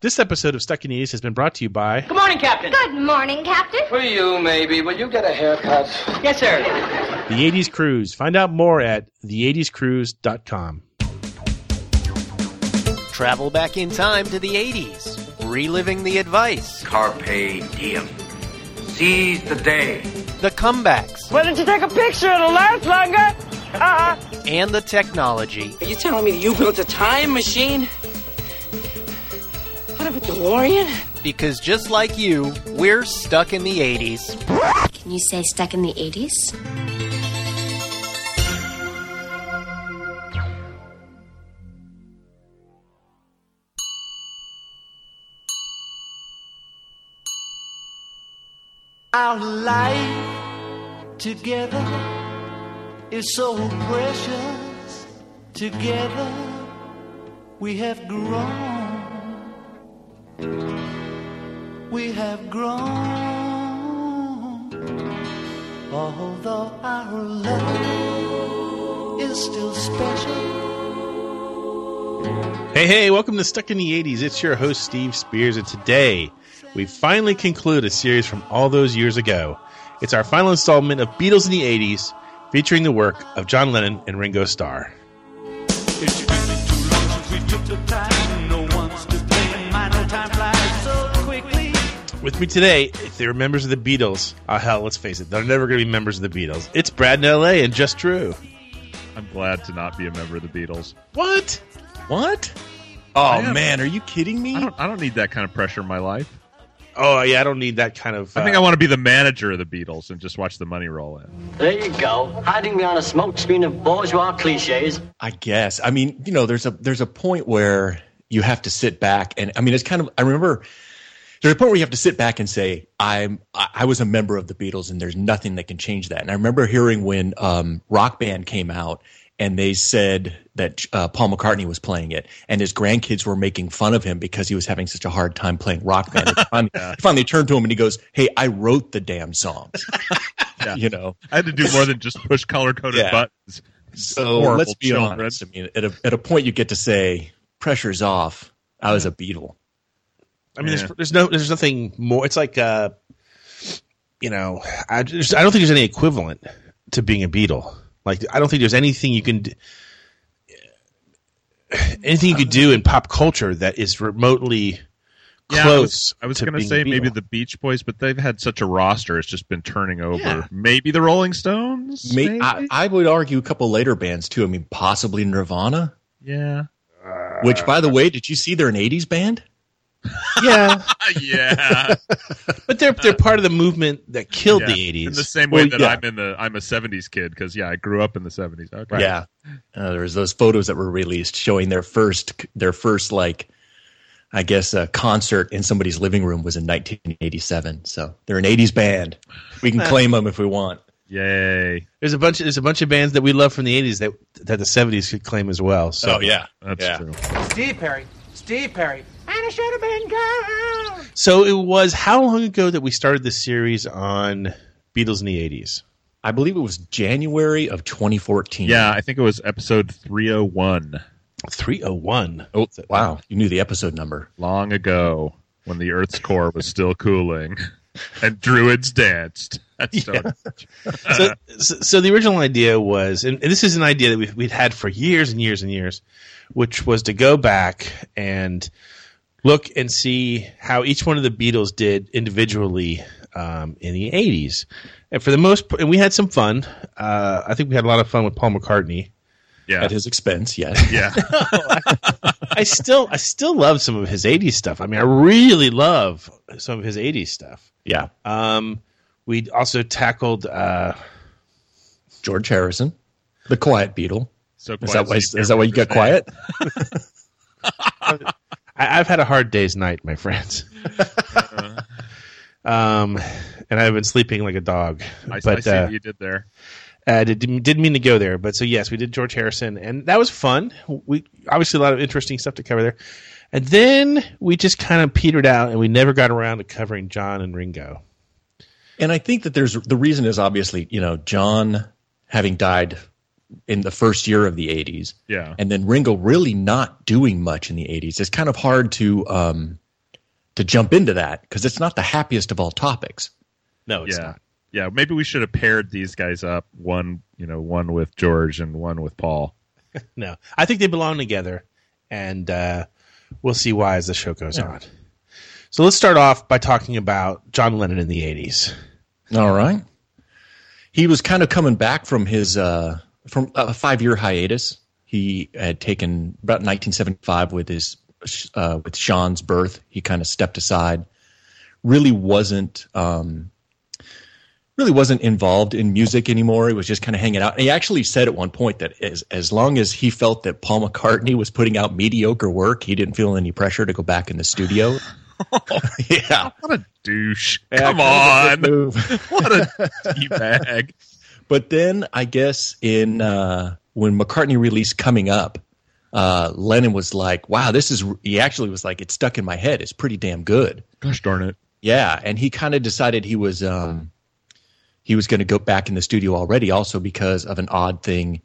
This episode of Stuck in the 80s has been brought to you by Good morning, Captain. Good morning, Captain. For you, maybe. Will you get a haircut? Yes, sir. The 80s Cruise. Find out more at the80scruise.com. Travel back in time to the 80s, reliving the advice, Carpe diem. Seize the day. the comebacks, Why don't you take a picture? It'll last longer. Uh-uh. and the technology. Are you telling me that you built a time machine? What a DeLorean? Because just like you, we're stuck in the 80s. Can you say stuck in the 80s? Our life together is so precious. Together we have grown. We have grown. Although our love is still special. Hey, hey, welcome to Stuck in the 80s. It's your host, Steve Spears, and today we finally conclude a series from all those years ago. It's our final installment of Beatles in the 80s, featuring the work of John Lennon and Ringo Starr. With me today, if they were members of the Beatles, oh hell, let's face it, they're never going to be members of the Beatles. It's Brad in LA and Just Drew. I'm glad to not be a member of the Beatles. What? What? Oh I am- man, are you kidding me? I don't. I don't need that kind of pressure in my life. Oh yeah, I don't need that kind of. I think uh, I want to be the manager of the Beatles and just watch the money roll in. There you go. Hiding behind a smoke screen of bourgeois cliches. I guess. I mean, you know, there's a there's a point where you have to sit back and I mean, it's kind of I remember there's a point where you have to sit back and say I'm I, was a member of the Beatles and there's nothing that can change that. And I remember hearing when um, Rock Band came out and they said that uh, Paul McCartney was playing it and his grandkids were making fun of him because he was having such a hard time playing Rock Band. And finally, finally turned to him and he goes, "Hey, I wrote the damn songs." Yeah. You know. I had to do more than just push color coded Yeah. buttons. So let's be children. honest. I mean, at a, at a point, you get to say, pressure's off. I was a Beatle. I mean, Yeah. there's, there's no, there's nothing more. It's like, uh, you know, I, just, I don't think there's any equivalent to being a Beatle. Like, I don't think there's anything you can, d- anything you could do in pop culture that is remotely Yeah, close. I was, was going to say maybe the Beach Boys, but they've had such a roster; it's just been turning over. Yeah. Maybe the Rolling Stones. May, maybe? I, I would argue a couple later bands too. I mean, possibly Nirvana. yeah, Which, by the way, did you see they're an '80s band? Yeah, yeah. but they're they're part of the movement that killed Yeah. the '80s. In the same way Well, that yeah. I'm in the I'm a '70s kid because yeah, I grew up in the '70s. Okay. Yeah. Uh, there was those photos that were released showing their first, their first like, I guess, a concert in somebody's living room was in 1987. So they're an '80s band. We can claim them if we want. Yay! There's a bunch. Of, there's a bunch of bands that we love from the '80s that that the '70s could claim as well. So Oh, yeah, That's Yeah. true. Steve Perry. Steve Perry. So it was how long ago that we started this series on Beatles in the '80s? I believe it was January of 2014. Yeah, I think it was episode 301 Three oh one. Oh, wow. You knew the episode number. long ago when the Earth's core was still cooling and druids danced. That's so So, so, so the original idea was, and this is an idea that we've, we'd had for years and years and years, which was to go back and look and see how each one of the Beatles did individually um, in the '80s. And for the most, part, and we had some fun. Uh, I think we had a lot of fun with Paul McCartney. yeah, At his expense, yes. yeah. I still, I still love some of his '80s stuff. I mean, I really love some of his '80s stuff. Yeah. Um, we also tackled. Uh, George Harrison, the quiet Beatle. So Is that why, quiet, is that why you got quiet? I, I've had a hard day's night, my friends. um, and I've been sleeping like a dog. I, I see uh, what you did there. uh, didn't didn't mean to go there. But so yes, we did George Harrison, and that was fun. We obviously a lot of interesting stuff to cover there. And then we just kind of petered out, and we never got around to covering John and Ringo. And I think that there's the reason is obviously, you know, John having died in the first year of the 80s. Yeah. And then Ringo really not doing much in the 80s. It's kind of hard to um, to jump into that because it's not the happiest of all topics. No, it's yeah, not. yeah. Maybe we should have paired these guys up. One, you know, one with George and one with Paul. No, I think they belong together, and uh, we'll see why as the show goes on. So let's start off by talking about John Lennon in the '80s. All right. He was kind of coming back from his uh, from a five year hiatus. He had taken about 1975 with his uh, with Sean's birth. He kind of stepped aside. Really wasn't um, really wasn't involved in music anymore. He was just kind of hanging out. And he actually said at one point that as as long as he felt that Paul McCartney was putting out mediocre work, he didn't feel any pressure to go back in the studio. yeah. What a douche! Yeah, Come of a on, what a bag. But then I guess in uh, when McCartney released "Coming Up," uh, Lennon was like, "Wow, this is." He actually was like, "It's stuck in my head. It's pretty damn good." Gosh darn it! Yeah, and he kind of decided he was um, he was going to go back in the studio already, also because of an odd thing.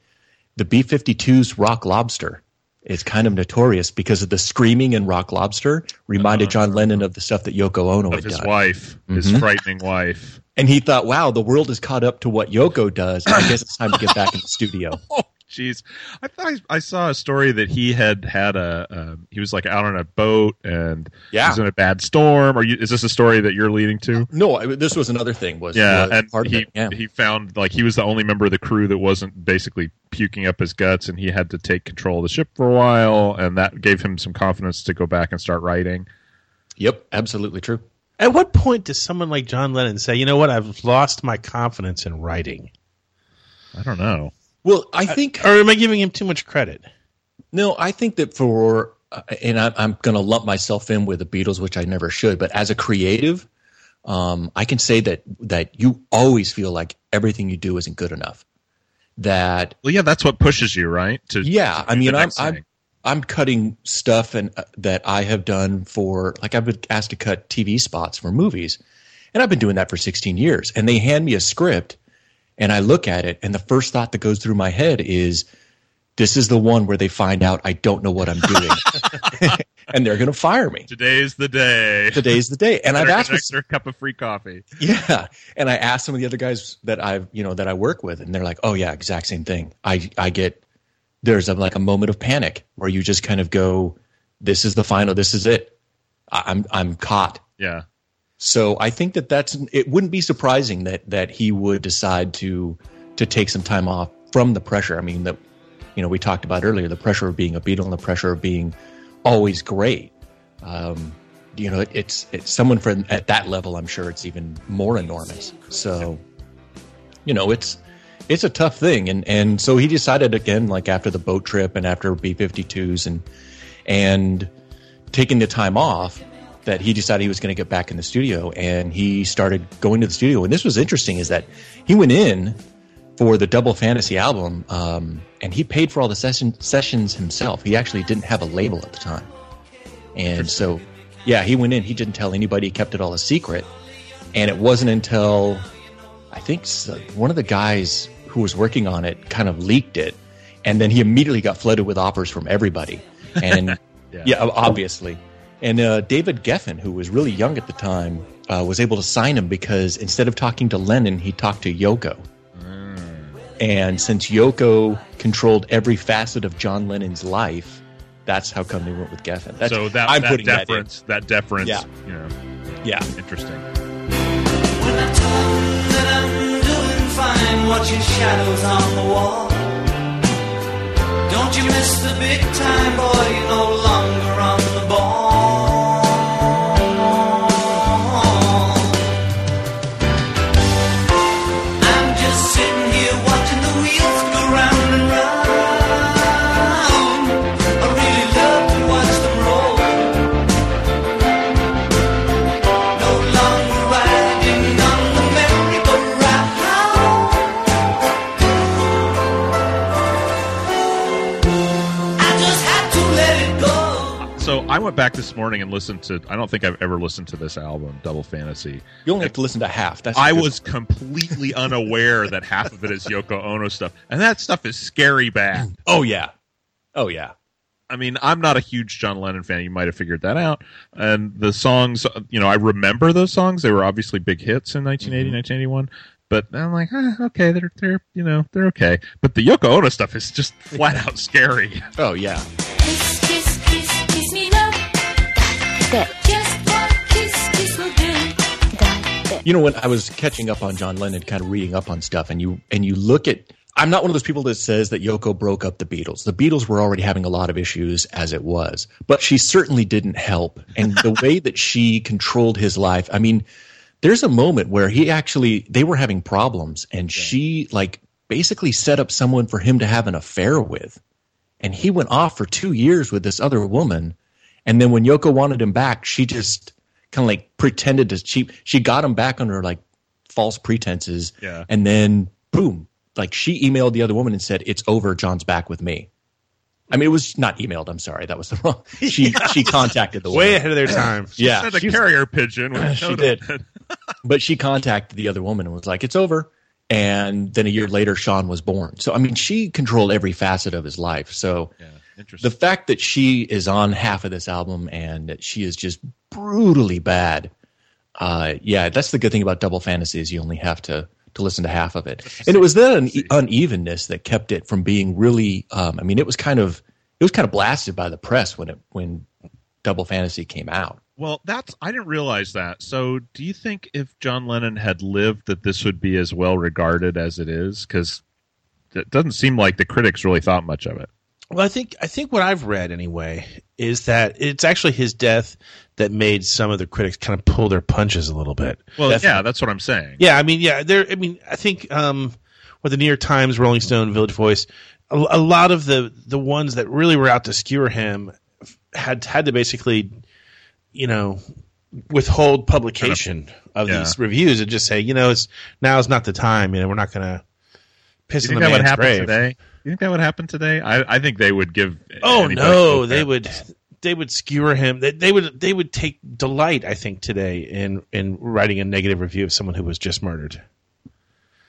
The B-52's Rock Lobster is kind of notorious because of the screaming in Rock Lobster reminded John Lennon of the stuff that Yoko Ono Of had his done. wife, his Mhm. frightening wife. And he thought, wow, the world is caught up to what Yoko does. I guess it's time to get back in the studio. Jeez, I thought I, I saw a story that he had had a um, he was like out on a boat and Yeah. he was in a bad storm. Or? Is this a story that you're leading to? No, I, this was another thing. Was Yeah, was and part he it. Yeah. he found like he was the only member of the crew that wasn't basically puking up his guts, and he had to take control of the ship for a while, and that gave him some confidence to go back and start writing. Yep, absolutely true. At what point does someone like John Lennon say, "You know what? I've lost my confidence in writing"? I don't know. Well, I think, or am I giving him too much credit? no, I think that for, uh, and I, I'm going to lump myself in with the Beatles, which I never should, but as a creative, um, I can say that that you always feel like everything you do isn't good enough. That Well, yeah, that's what pushes you, right? To yeah, to I mean, I'm I'm. I'm cutting stuff and uh, that I have done for like I've been asked to cut TV spots for movies, and I've been doing that for 16 years. And they hand me a script, and I look at it, and the first thought that goes through my head is, "This is the one where they find out I don't know what I'm doing, and they're going to fire me." Today's the day. Today's the day, and I've asked an with cup of free coffee. yeah, and I asked some of the other guys that I've you know that I work with, and they're like, "Oh yeah, exact same thing." I I get there's a, like a moment of panic where you just kind of go, "This is the final. This is it. I, I'm I'm caught." Yeah. So I think that that's it. Wouldn't be surprising that that he would decide to to take some time off from the pressure. I mean that you know we talked about earlier the pressure of being a Beatle and the pressure of being always great. Um, you know, it, it's it's someone from at that level. I'm sure it's even more enormous. So, you know, it's it's a tough thing, and and so he decided again, like after the boat trip and after B52s and and taking the time off, that he decided he was going to get back in the studio, and he started going to the studio. And this was interesting, is that he went in for the double fantasy album, um, and he paid for all the session, sessions himself. He actually didn't have a label at the time, and so yeah, he went in. He didn't tell anybody. He kept it all a secret, and it wasn't until I think one of the guys who was working on it kind of leaked it, and then he immediately got flooded with offers from everybody, and Yeah. yeah, obviously. And uh, David Geffen, who was really young at the time, uh, was able to sign him because instead of talking to Lennon, he talked to Yoko. And since Yoko controlled every facet of John Lennon's life, that's how come they went with Geffen. That's, so that, I'm that putting that in. deference, that, deference, Yeah. you know, Yeah. interesting. When I talk that I'm doing fine, watching shadows on the wall. Don't you miss the big time, boy? You're no longer on I went back this morning and listened to. I don't think I've ever listened to this album, Double Fantasy. You only have to listen to half. That's I was completely unaware that half of it is Yoko Ono stuff, and that stuff is scary bad. Oh yeah, oh yeah. I mean, I'm not a huge John Lennon fan. You might have figured that out. And the songs, you know, I remember those songs. They were obviously big hits in 1980, Mm-hmm. 1981. But I'm like, eh, okay, they're they're you know they're okay. But the Yoko Ono stuff is just flat out scary. Oh yeah. Just one kiss, kiss will do. You know, when I was catching up on John Lennon, kind of reading up on stuff, and you and you look at, I'm not one of those people that says that Yoko broke up the Beatles. The Beatles were already having a lot of issues as it was, but she certainly didn't help. And the way that she controlled his life, I mean, there's a moment where he actually they were having problems, and she like basically set up someone for him to have an affair with, and he went off for two years with this other woman, and then when Yoko wanted him back, she just kind of like pretended to she she got him back under like false pretenses Yeah. and then boom like she emailed the other woman and said it's over john's back with me i mean it was not emailed i'm sorry that was the wrong she she contacted the Way woman ahead of their time. yeah Sent a she was- carrier pigeon. with a she did. but she contacted the other woman and was like it's over and then a year later sean was born so i mean she controlled every facet of his life so Yeah, interesting. The fact that she is on half of this album and that she is just brutally bad uh, yeah that's the good thing about double fantasy is you only have to to listen to half of it and it was that un- unevenness that kept it from being really um, i mean it was kind of it was kind of blasted by the press when it when double fantasy came out Well, that's I didn't realize that. So, do you think if John Lennon had lived, that this would be as well regarded as it is? Because it doesn't seem like the critics really thought much of it. Well, I think I think what I've read anyway is that it's actually his death that made some of the critics kind of pull their punches a little bit. Well, That's- yeah, that's what I'm saying. Yeah, I mean, yeah, there. I mean, I think um, with the New York Times, Rolling Stone, Village Voice, a, a lot of the the ones that really were out to skewer him had had to basically, you know, withhold publication of yeah. these reviews and just say, you know, it's now is not the time. You know, we're not going to piss you in the that would man's happen grave. today? You think that would happen today? I, I think they would give. Oh no, they would they would skewer him. They, they would they would take delight, I think, today in in writing a negative review of someone who was just murdered.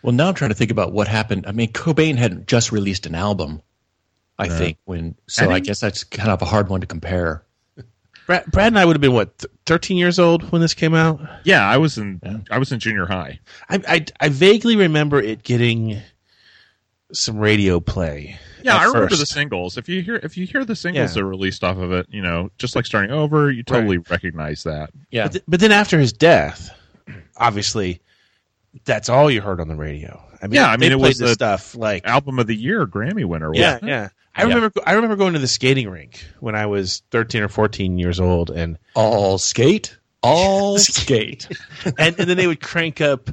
well now i'm trying to think about what happened i mean cobain had just released an album i think when so I i guess that's kind of a hard one to compare Brad, Brad and I would have been what th- thirteen years old when this came out. Yeah, I was in. I was in junior high. I, I I vaguely remember it getting some radio play. Yeah, I remember first. the singles. If you hear if you hear the singles Yeah. that are released off of it, you know, just like starting over, you totally recognize that. yeah But, th- but then after his death, obviously, that's all you heard on the radio. I mean, Yeah, I mean, they it played was the stuff like Album of the year, Grammy winner. yeah, wasn't it? yeah. I remember I remember going to the skating rink when I was thirteen or fourteen years old, and all skate all skate and, and then they would crank up,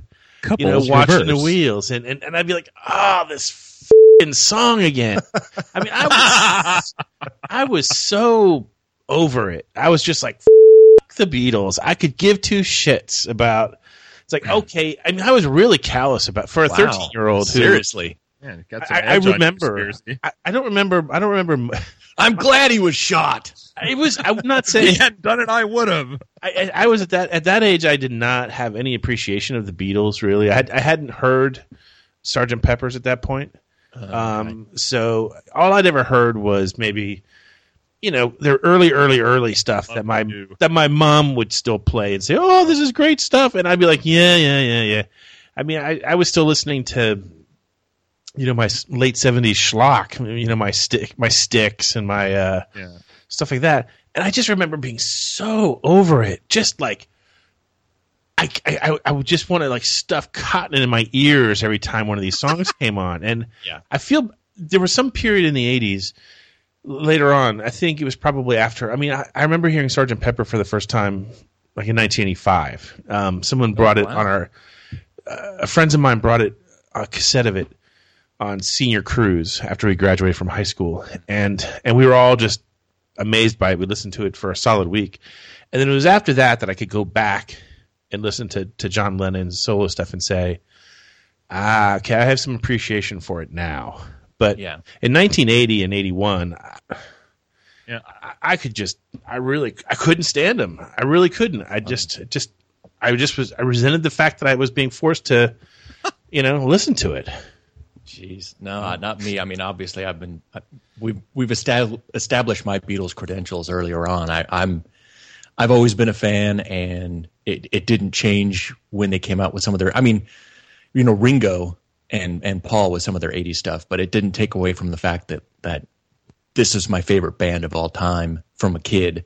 you know, Couples watching the wheels, and, and, and I'd be like, oh, this fing song again. I mean, I was I was so over it. I was just like, F- the Beatles. I could give two shits about. It's like okay. I mean, I was really callous about for a Wow. thirteen year old. seriously Yeah, it got some I, I remember. I, I don't remember. I don't remember. i'm glad he was shot It was. I'm not If he hadn't done it, I would have. I, I I was at that at that age. I did not have any appreciation of the Beatles. Really, I had, I hadn't heard Sergeant Pepper's at that point. um, so all I'd ever heard was maybe, you know, their early, early, early stuff that my You. that my mom would still play and say, "Oh, this is great stuff," and I'd be like, "Yeah, yeah, yeah, yeah." I mean, I, I was still listening to, you know, my late seventies schlock. You know, my Styx, my Styx, and my uh, Yeah. stuff like that. And I just remember being so over it, just like I, I, I- would just want to like stuff cotton in my ears every time one of these songs came on. And Yeah. I feel there was some period in the '80s later on. I think it was probably after. I mean, I, I remember hearing Sergeant Pepper for the first time like in 1985. Um, someone brought it wow. on our. Uh, friends of mine brought it a cassette of it on senior cruise after we graduated from high school, and and we were all just amazed by it. We listened to it for a solid week, and then it was after that that I could go back and listen to to John Lennon's solo stuff and say, ah, okay, I have some appreciation for it now. But Yeah. in 1980 and 81, Yeah. I, I could just, I really, I couldn't stand him. I really couldn't. I just, just, I just was, I resented the fact that I was being forced to, you know, listen to it. Jeez, no, not me. I mean, obviously, I've been we've we've estab- established my Beatles credentials earlier on. I, I'm I've always been a fan, and it it didn't change when they came out with some of their. I mean, you know, Ringo and and Paul with some of their '80s stuff, but it didn't take away from the fact that that this is my favorite band of all time from a kid,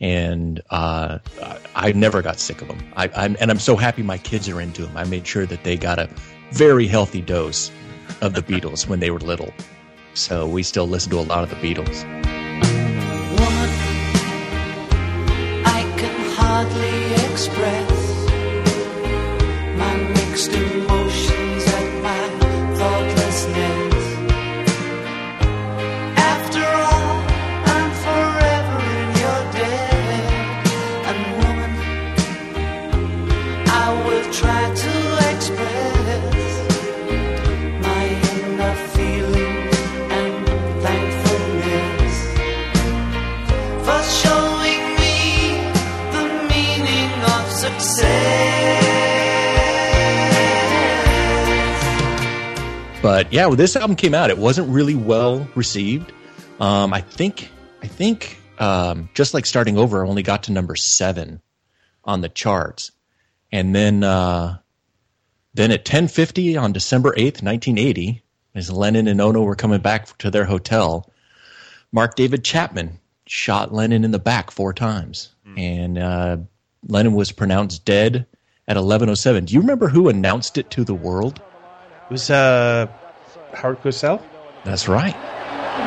and uh, I never got sick of them. I, I'm and I'm so happy my kids are into them. I made sure that they got a very healthy dose of the Beatles when they were little. So we still listen to a lot of the Beatles. Woman, yeah, well, this album came out, it wasn't really well received. Um, I think I think um, just like starting over, I only got to number seven on the charts, and then uh, then at ten fifty on December eighth, nineteen eighty, as Lennon and Ono were coming back to their hotel, Mark David Chapman shot Lennon in the back four times, and uh, Lennon was pronounced dead at eleven oh seven. Do you remember who announced it to the world? It was uh, Howard Cosell. That's right.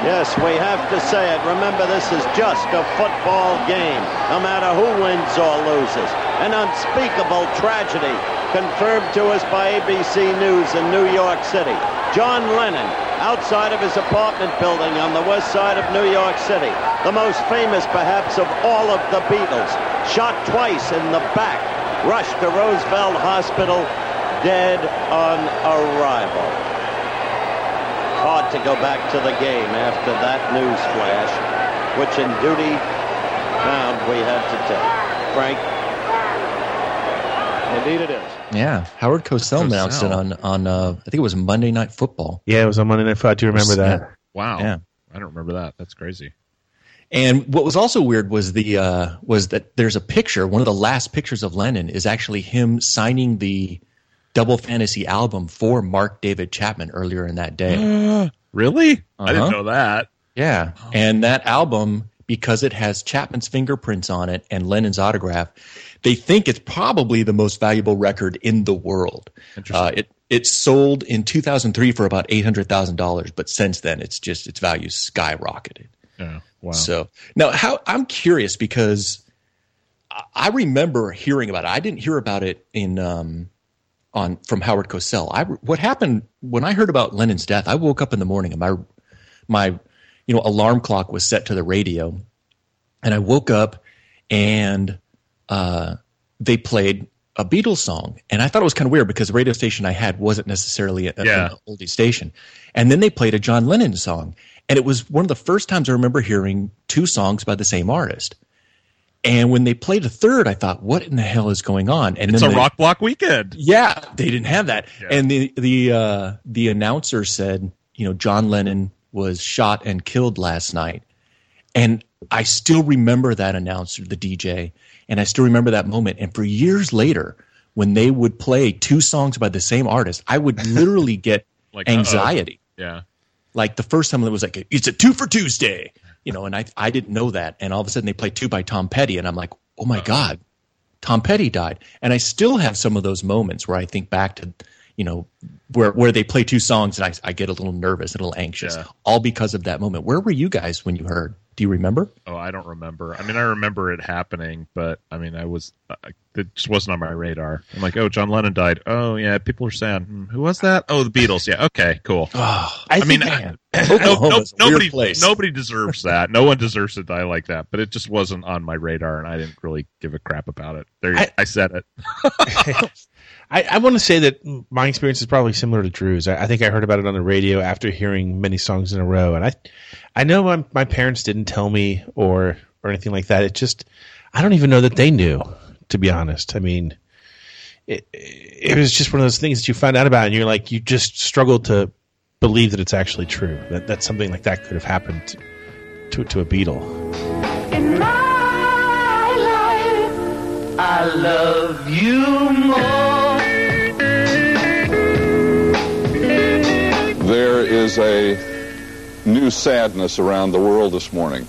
Yes, we have to say it. Remember, this is just a football game, no matter who wins or loses. An unspeakable tragedy confirmed to us by ABC News in New York City. John Lennon, outside of his apartment building on the west side of New York City, the most famous perhaps of all of the Beatles, shot twice in the back, rushed to Roosevelt Hospital, dead on arrival hard to go back to the game after that news flash, which in duty bound we had to take. Frank? Indeed it is. Yeah, Howard Cosell, announced it on on uh, I think it was Monday Night Football. Yeah, it was on Monday Night Football. I do remember that. Wow. Yeah. I don't remember that. That's crazy. And what was also weird was the uh, was that there's a picture. One of the last pictures of Lennon is actually him signing the Double Fantasy album for Mark David Chapman earlier in that day. really? I Uh-huh. didn't know that. Yeah, and that album because it has Chapman's fingerprints on it and Lennon's autograph, they think it's probably the most valuable record in the world. Uh, it it sold in 2003 for about eight hundred thousand dollars, but since then it's just its value skyrocketed. Yeah. Wow. So now, how I'm curious because I- I remember hearing about it. I didn't hear about it in um, on from Howard Cosell. I what happened when I heard about Lennon's death. I woke up in the morning and my my you know alarm clock was set to the radio, and I woke up and uh, they played a Beatles song, and I thought it was kind of weird because the radio station I had wasn't necessarily a, Yeah. an oldie station. And then they played a John Lennon song, and it was one of the first times I remember hearing two songs by the same artist. And when they played a third, I thought, "What in the hell is going on?" And It's a they- rock block weekend. yeah, they didn't have that. And the the uh, the announcer said, you know, John Lennon was shot and killed last night. And I still remember that announcer, the DJ, and I still remember that moment. And for years later, when they would play two songs by the same artist, I would literally get Like, uh-oh. anxiety. Yeah. Like the first time it was like, it's a two for Tuesday, you know, and I I didn't know that. And all of a sudden they play two by Tom Petty, and I'm like, oh my oh. God, Tom Petty died. And I still have some of those moments where I think back to, you know, where where they play two songs and I, I get a little nervous, a little anxious, Yeah. all because of that moment. Where were you guys when you heard? Do you remember? Oh, I don't remember. I mean, I remember it happening, but I mean, I was uh, it just wasn't on my radar. I'm like, oh, John Lennon died. Oh, yeah, people are saying, hmm, who was that? Oh, the Beatles. Yeah, okay, cool. Oh, I, mean, I- I- no, no, Oklahoma's a weird nobody, nobody deserves that. No one deserves to die like that. But it just wasn't on my radar, and I didn't really give a crap about it. There, I, I- said it. I, I want to say that my experience is probably similar to Drew's. I, I think I heard about it on the radio after hearing many songs in a row, and I, I know my, my parents didn't tell me or or anything like that. It just, I don't even know that they knew, to be honest. I mean, it, it was just one of those things that you find out about, and you're like, you just struggle to believe that it's actually true. That that something like that could have happened to to, a Beatle. In my life, I love you more. Is a new sadness around the world this morning.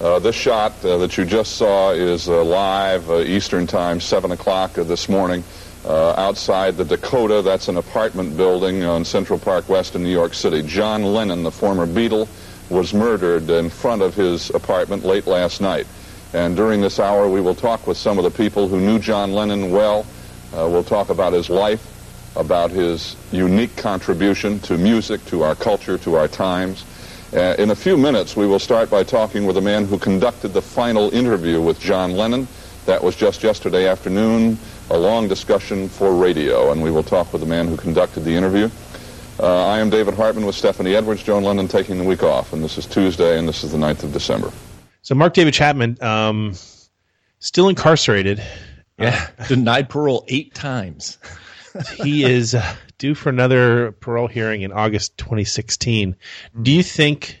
Uh, this shot uh, that you just saw is uh, live uh, Eastern Time, 7 o'clock this morning, uh, outside the Dakota. That's an apartment building on Central Park West in New York City. John Lennon, the former Beatle, was murdered in front of his apartment late last night. And during this hour, we will talk with some of the people who knew John Lennon well. Uh, we'll talk about his life, about his unique contribution to music, to our culture, to our times. Uh, in a few minutes, we will start by talking with a man who conducted the final interview with John Lennon. That was just yesterday afternoon, a long discussion for radio, and we will talk with the man who conducted the interview. Uh, I am David Hartman with Stephanie Edwards, John Lennon taking the week off, and this is Tuesday, and this is the 9th of December. So Mark David Chapman, um, still incarcerated. Yeah, denied parole eight times. He is uh, due for another parole hearing in August 2016. Do you think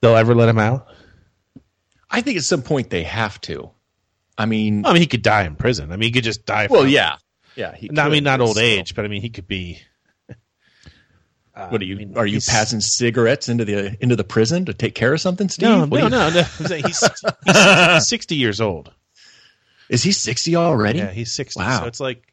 they'll ever let him out? I think at some point they have to. I mean, I mean, he could die in prison. I mean, he could just die. well, yeah, yeah. He No, I mean, not old still. age, but I mean, he could be. What are you? I mean, are you passing cigarettes into the into the prison to take care of something, Steve? No, What no, no, no. He's, he's 60 years old. Is he sixty already? Yeah, he's 60. Wow. So it's like,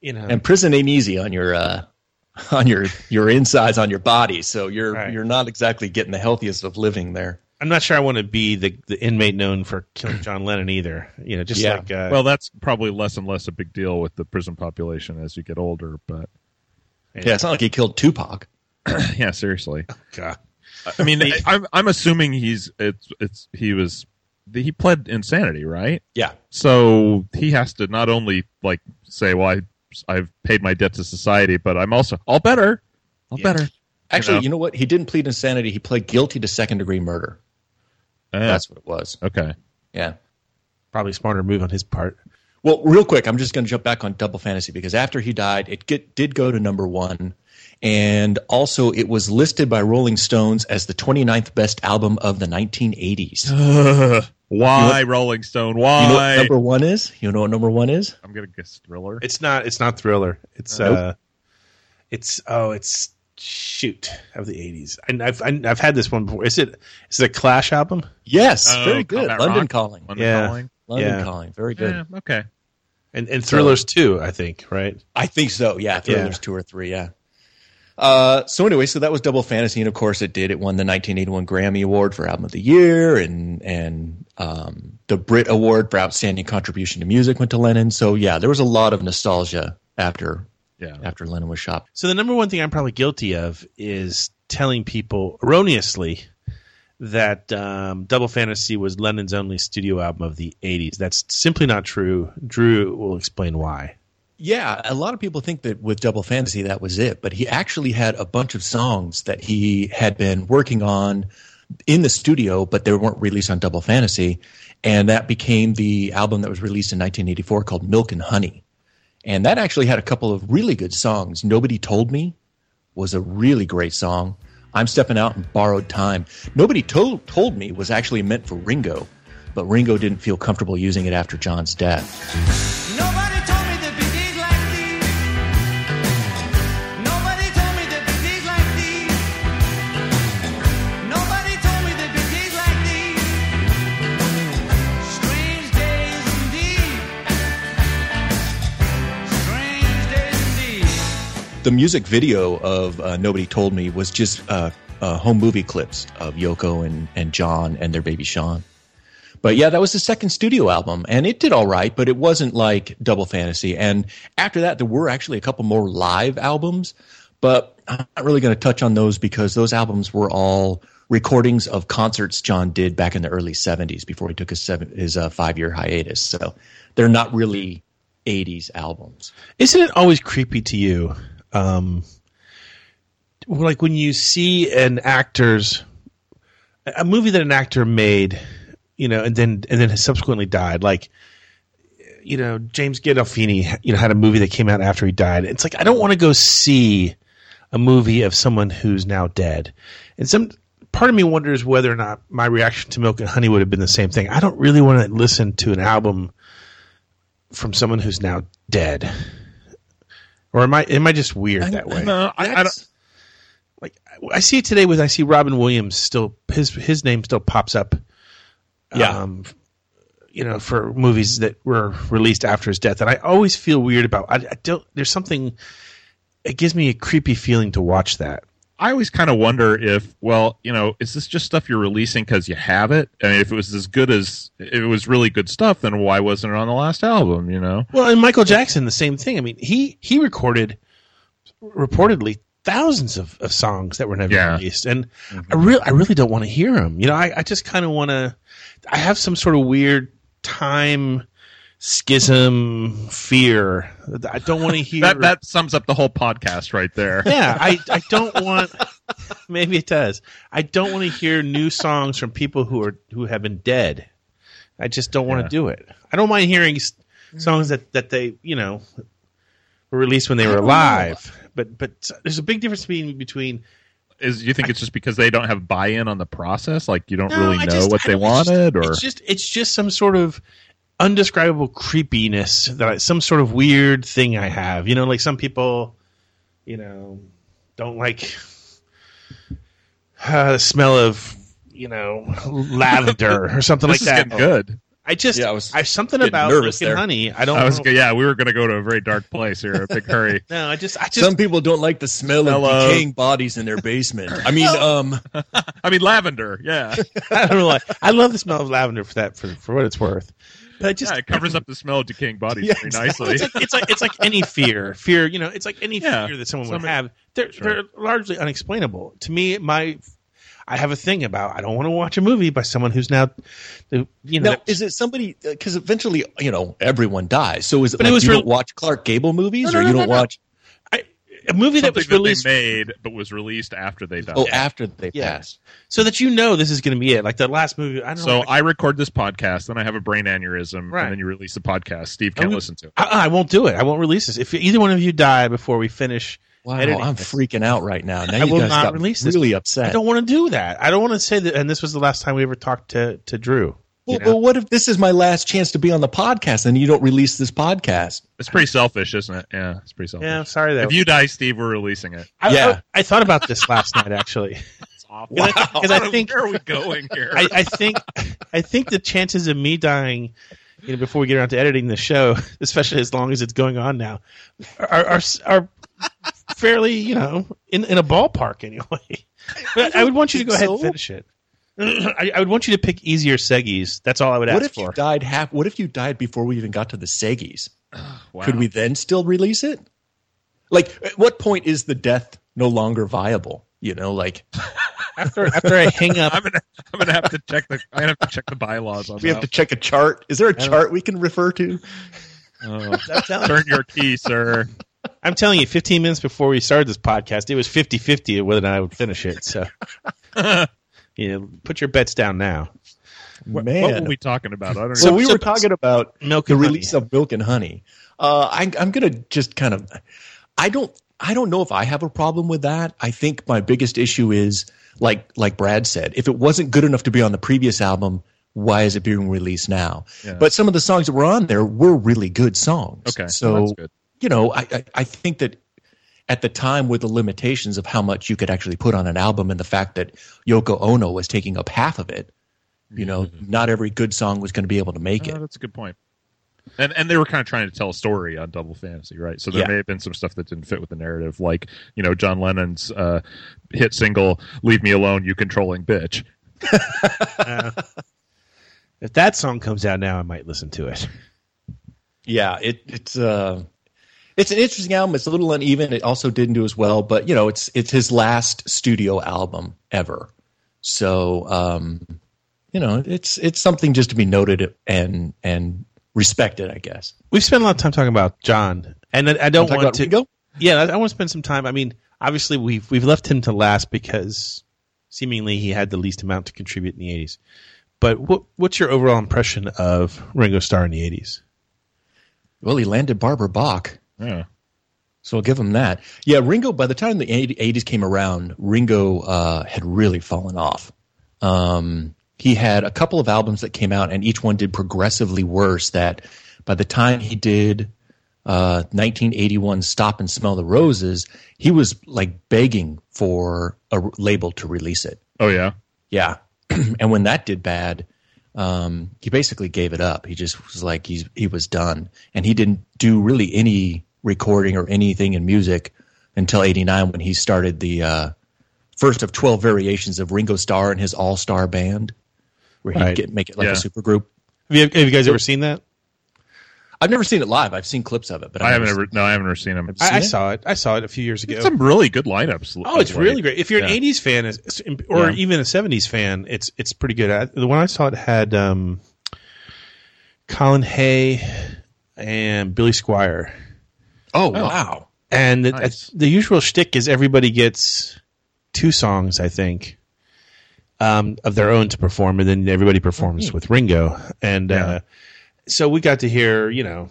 you know, And prison ain't easy on your uh, on your your insides on your body, so you're Right. you're not exactly getting the healthiest of living there. I'm not sure I want to be the, the inmate known for killing John Lennon either. You know, just Yeah. like, uh, well, that's probably less and less a big deal with the prison population as you get older. But Yeah, it's not like he killed Tupac. yeah, seriously. God. I mean, I, I'm I'm assuming he's it's it's he was he pled insanity, right? Yeah. So he has to not only like say, "Well, I I've paid my debt to society," but I'm also all better, all Yeah. better. Actually, know? you know what? He didn't plead insanity. He pled guilty to second degree murder. Eh, That's what it was. okay. Yeah. Probably a smarter move on his part. Well, real quick, I'm just going to jump back on Double Fantasy because after he died, it get, did go to number one. And also, it was listed by Rolling Stones as the 29th best album of the 1980s. Why Rolling Stone? Why? You know what number one is? You know what number one is? I'm gonna guess Thriller. It's not. It's not Thriller. It's Nope. uh, it's oh, it's shoot of the '80s. And I've I- I've had this one before. Is it? Is it a Clash album? Yes, Oh, very good. Combat London Rock? Calling. London Yeah. Calling. London Yeah. Calling. Very good. Yeah, okay. And and Thrillers too, I think. Right. I think so. Yeah, Thrillers two or three. Yeah. Uh, so anyway, so that was Double Fantasy, and of course it did. It won the 1981 Grammy Award for Album of the Year, and and um, the Brit Award for Outstanding Contribution to Music went to Lennon. So yeah, there was a lot of nostalgia after Yeah. after Lennon was shot. So the number one thing I'm probably guilty of is telling people erroneously that um, Double Fantasy was Lennon's only studio album of the '80s. That's simply not true. Drew will explain why. Yeah, uh, a lot of people think that with Double Fantasy that was it, but he actually had a bunch of songs that he had been working on in the studio, but they weren't released on Double Fantasy, and that became the album that was released in 1984 called Milk and Honey. And that actually had a couple of really good songs. Nobody Told Me was a really great song. I'm Stepping Out and Borrowed Time. Nobody told told me was actually meant for Ringo, but Ringo didn't feel comfortable using it after John's death. Nobody the music video of uh, Nobody Told Me was just uh, uh, home movie clips of Yoko and, and John and their baby Sean. But yeah, that was the second studio album, and it did all right, but it wasn't like Double Fantasy. And after that, there were actually a couple more live albums, but I'm not really going to touch on those because those albums were all recordings of concerts John did back in the early 70s before he took his, his uh, five year hiatus. So they're not really 80s albums. Isn't it always creepy to you? Um, like when you see an actor's a movie that an actor made, you know, and then and then has subsequently died. Like, you know, James Gandolfini, you know, had a movie that came out after he died. It's like I don't want to go see a movie of someone who's now dead. And some part of me wonders whether or not my reaction to Milk and Honey would have been the same thing. I don't really want to listen to an album from someone who's now dead. Or am I am I just weird that way? No, I, I don't. like I see it today with I see Robin Williams still his his name still pops up. Yeah. Um, you know, for movies that were released after his death, and I always feel weird about. I, I don't. There's something. It gives me a creepy feeling to watch that. I always kind of wonder if, well, you know, is this just stuff you're releasing because you have it? I mean, if it was as good as, if it was really good stuff, then why wasn't it on the last album? You know? Well, and Michael Jackson, the same thing. I mean, he he recorded reportedly thousands of, of songs that were never Yeah. released, and I mm-hmm. really I really don't want to hear them. You know, I, I just kind of want to. I have some sort of weird time schism fear. I don't want to hear That that sums up the whole podcast right there. yeah, I, I don't want. Maybe it does. I don't want to hear new songs from people who are who have been dead. I just don't want Yeah. to do it. I don't mind hearing songs that that they you know were released when they were don't know. alive. But but there's a big difference between between. Is you think it's just because they don't have buy-in on the process? Like you don't No, really know just- what they don't- just- wanted, or it's just it's just some sort of undescribable creepiness that I, some sort of weird thing I have. You know, like some people, you know, don't like uh, the smell of you know lavender or something this like is that. good. I just Yeah, I was I something about nervous there. honey. I don't. I was, know- yeah, we were going to go to a very dark place here, a big hurry. no, I just I just Some people don't like the smell Smell of of- decaying bodies in their basement. I mean, um, I mean, lavender. Yeah, I don't know. Like, I love the smell of lavender for that for for what it's worth. But just yeah, it covers up the smell of decaying bodies Yeah, very exactly. nicely. it's like it's like it's like any fear. Fear, you know, it's like any Yeah. fear that someone would have. They're Sure. they're largely unexplainable to me. My I have a thing about I don't want to watch a movie by someone who's now, you know, now is it somebody? Uh, because eventually, you know, everyone dies. So is it But it was you real- don't watch Clark Gable movies, No, no, or you no, don't no. watch? I, a movie that was Something released they made but was released after they died. Oh, after they Yeah. pass. so that you know this is going to be it. Like the last movie, I don't So know. I record this podcast, then I have a brain aneurysm, Right. and then you release the podcast. Steve can't we- listen to it. I, I won't do it. I won't release this. If either one of you die before we finish Wow, editing, I'm freaking out right now. Now I you will guys not got release this. really upset. I don't want to do that. I don't want to say that. And this was the last time we ever talked to to Drew. Well, you know? well, what if this is my last chance to be on the podcast and you don't release this podcast? It's pretty selfish, isn't it? Yeah, it's pretty selfish. yeah, I'm sorry that If you die, Steve, we're releasing it. I, Yeah. I, I thought about this last night actually. Because I, 'cause I think Where are we going here? I, I think I think the chances of me dying, you know, before we get around to editing the show, especially as long as it's going on now, are are, are fairly, you know, in in a ballpark anyway. But I would want you to go ahead and finish it. I, I would want you to pick easier seggies. That's all I would What ask if you died half? What if you died before we even got to the Seggies? Wow. Could we then still release it? Like, at what point is the death no longer viable? You know, like After after I hang up, I'm gonna, I'm gonna have to check the. I have to check the bylaws on we have to check a chart. Is there a chart we can refer to? Oh, I'm turn your key, sir. I'm telling you, 15 minutes before we started this podcast, it was 50-50 whether or not I would finish it. So, you know, put your bets down now. What, Man, what were we talking about? I don't know. so know. we so- were talking about Milk the and honey. release of Milk and Honey. Uh, I, I'm going to just kind of, I don't, I don't know if I have a problem with that. I think my biggest issue is like, like Brad said, if it wasn't good enough to be on the previous album, why is it being released now? Yeah. But some of the songs that were on there were really good songs. Okay, so well, that's good. you know, I, I, I think that at the time with the limitations of how much you could actually put on an album and the fact that Yoko Ono was taking up half of it, you know, not every good song was going to be able to make Oh, it. that's a good point. And and they were kind of trying to tell a story on Double Fantasy, right? So there Yeah. may have been some stuff that didn't fit with the narrative, like you know John Lennon's uh, hit single "Leave Me Alone, You Controlling Bitch." If that song comes out now, I might listen to it. Yeah, it, it's uh, it's an interesting album. It's a little uneven. It also didn't do as well, but you know, it's it's his last studio album ever. So, um, you know, it's it's something just to be noted and and respected, I guess. We've spent a lot of time talking about John, and I, I don't want to. Yeah, I, I want to spend some time. I mean, obviously we've we've left him to last because seemingly he had the least amount to contribute in the '80s. But what what's your overall impression of Ringo Starr in the '80s? Well, he landed Barbara Bach. Yeah. So I'll give him that. Yeah, Ringo. By the time the '80s came around, Ringo uh, had really fallen off. Um, he had a couple of albums that came out, and each one did progressively worse. That by the time he did uh, 1981 "Stop and Smell the Roses," he was like begging for a r- label to release it. Oh yeah. Yeah, and when that did bad, um, he basically gave it up. He just was like he's he was done, and he didn't do really any recording or anything in music until '89 when he started the uh, first of 12 variations of Ringo Starr and his All Star Band, where he'd Right. get make it like Yeah. a super group. Have you, have you guys ever seen that? I've never seen it live. I've seen clips of it, but I I've haven't never ever. No, I haven't ever seen him. I, I saw it. I saw it a few years ago. Some really good lineups. Oh, it's of late. really great. If you're Yeah. an '80s fan, is- or Yeah. even a '70s fan, it's it's pretty good. I, the one I saw it had um, Colin Hay and Billy Squier. Oh, wow! And the, Nice. the usual shtick is everybody gets two songs, I think, um, of their own to perform, and then everybody performs with Ringo. And uh, so we got to hear, you know,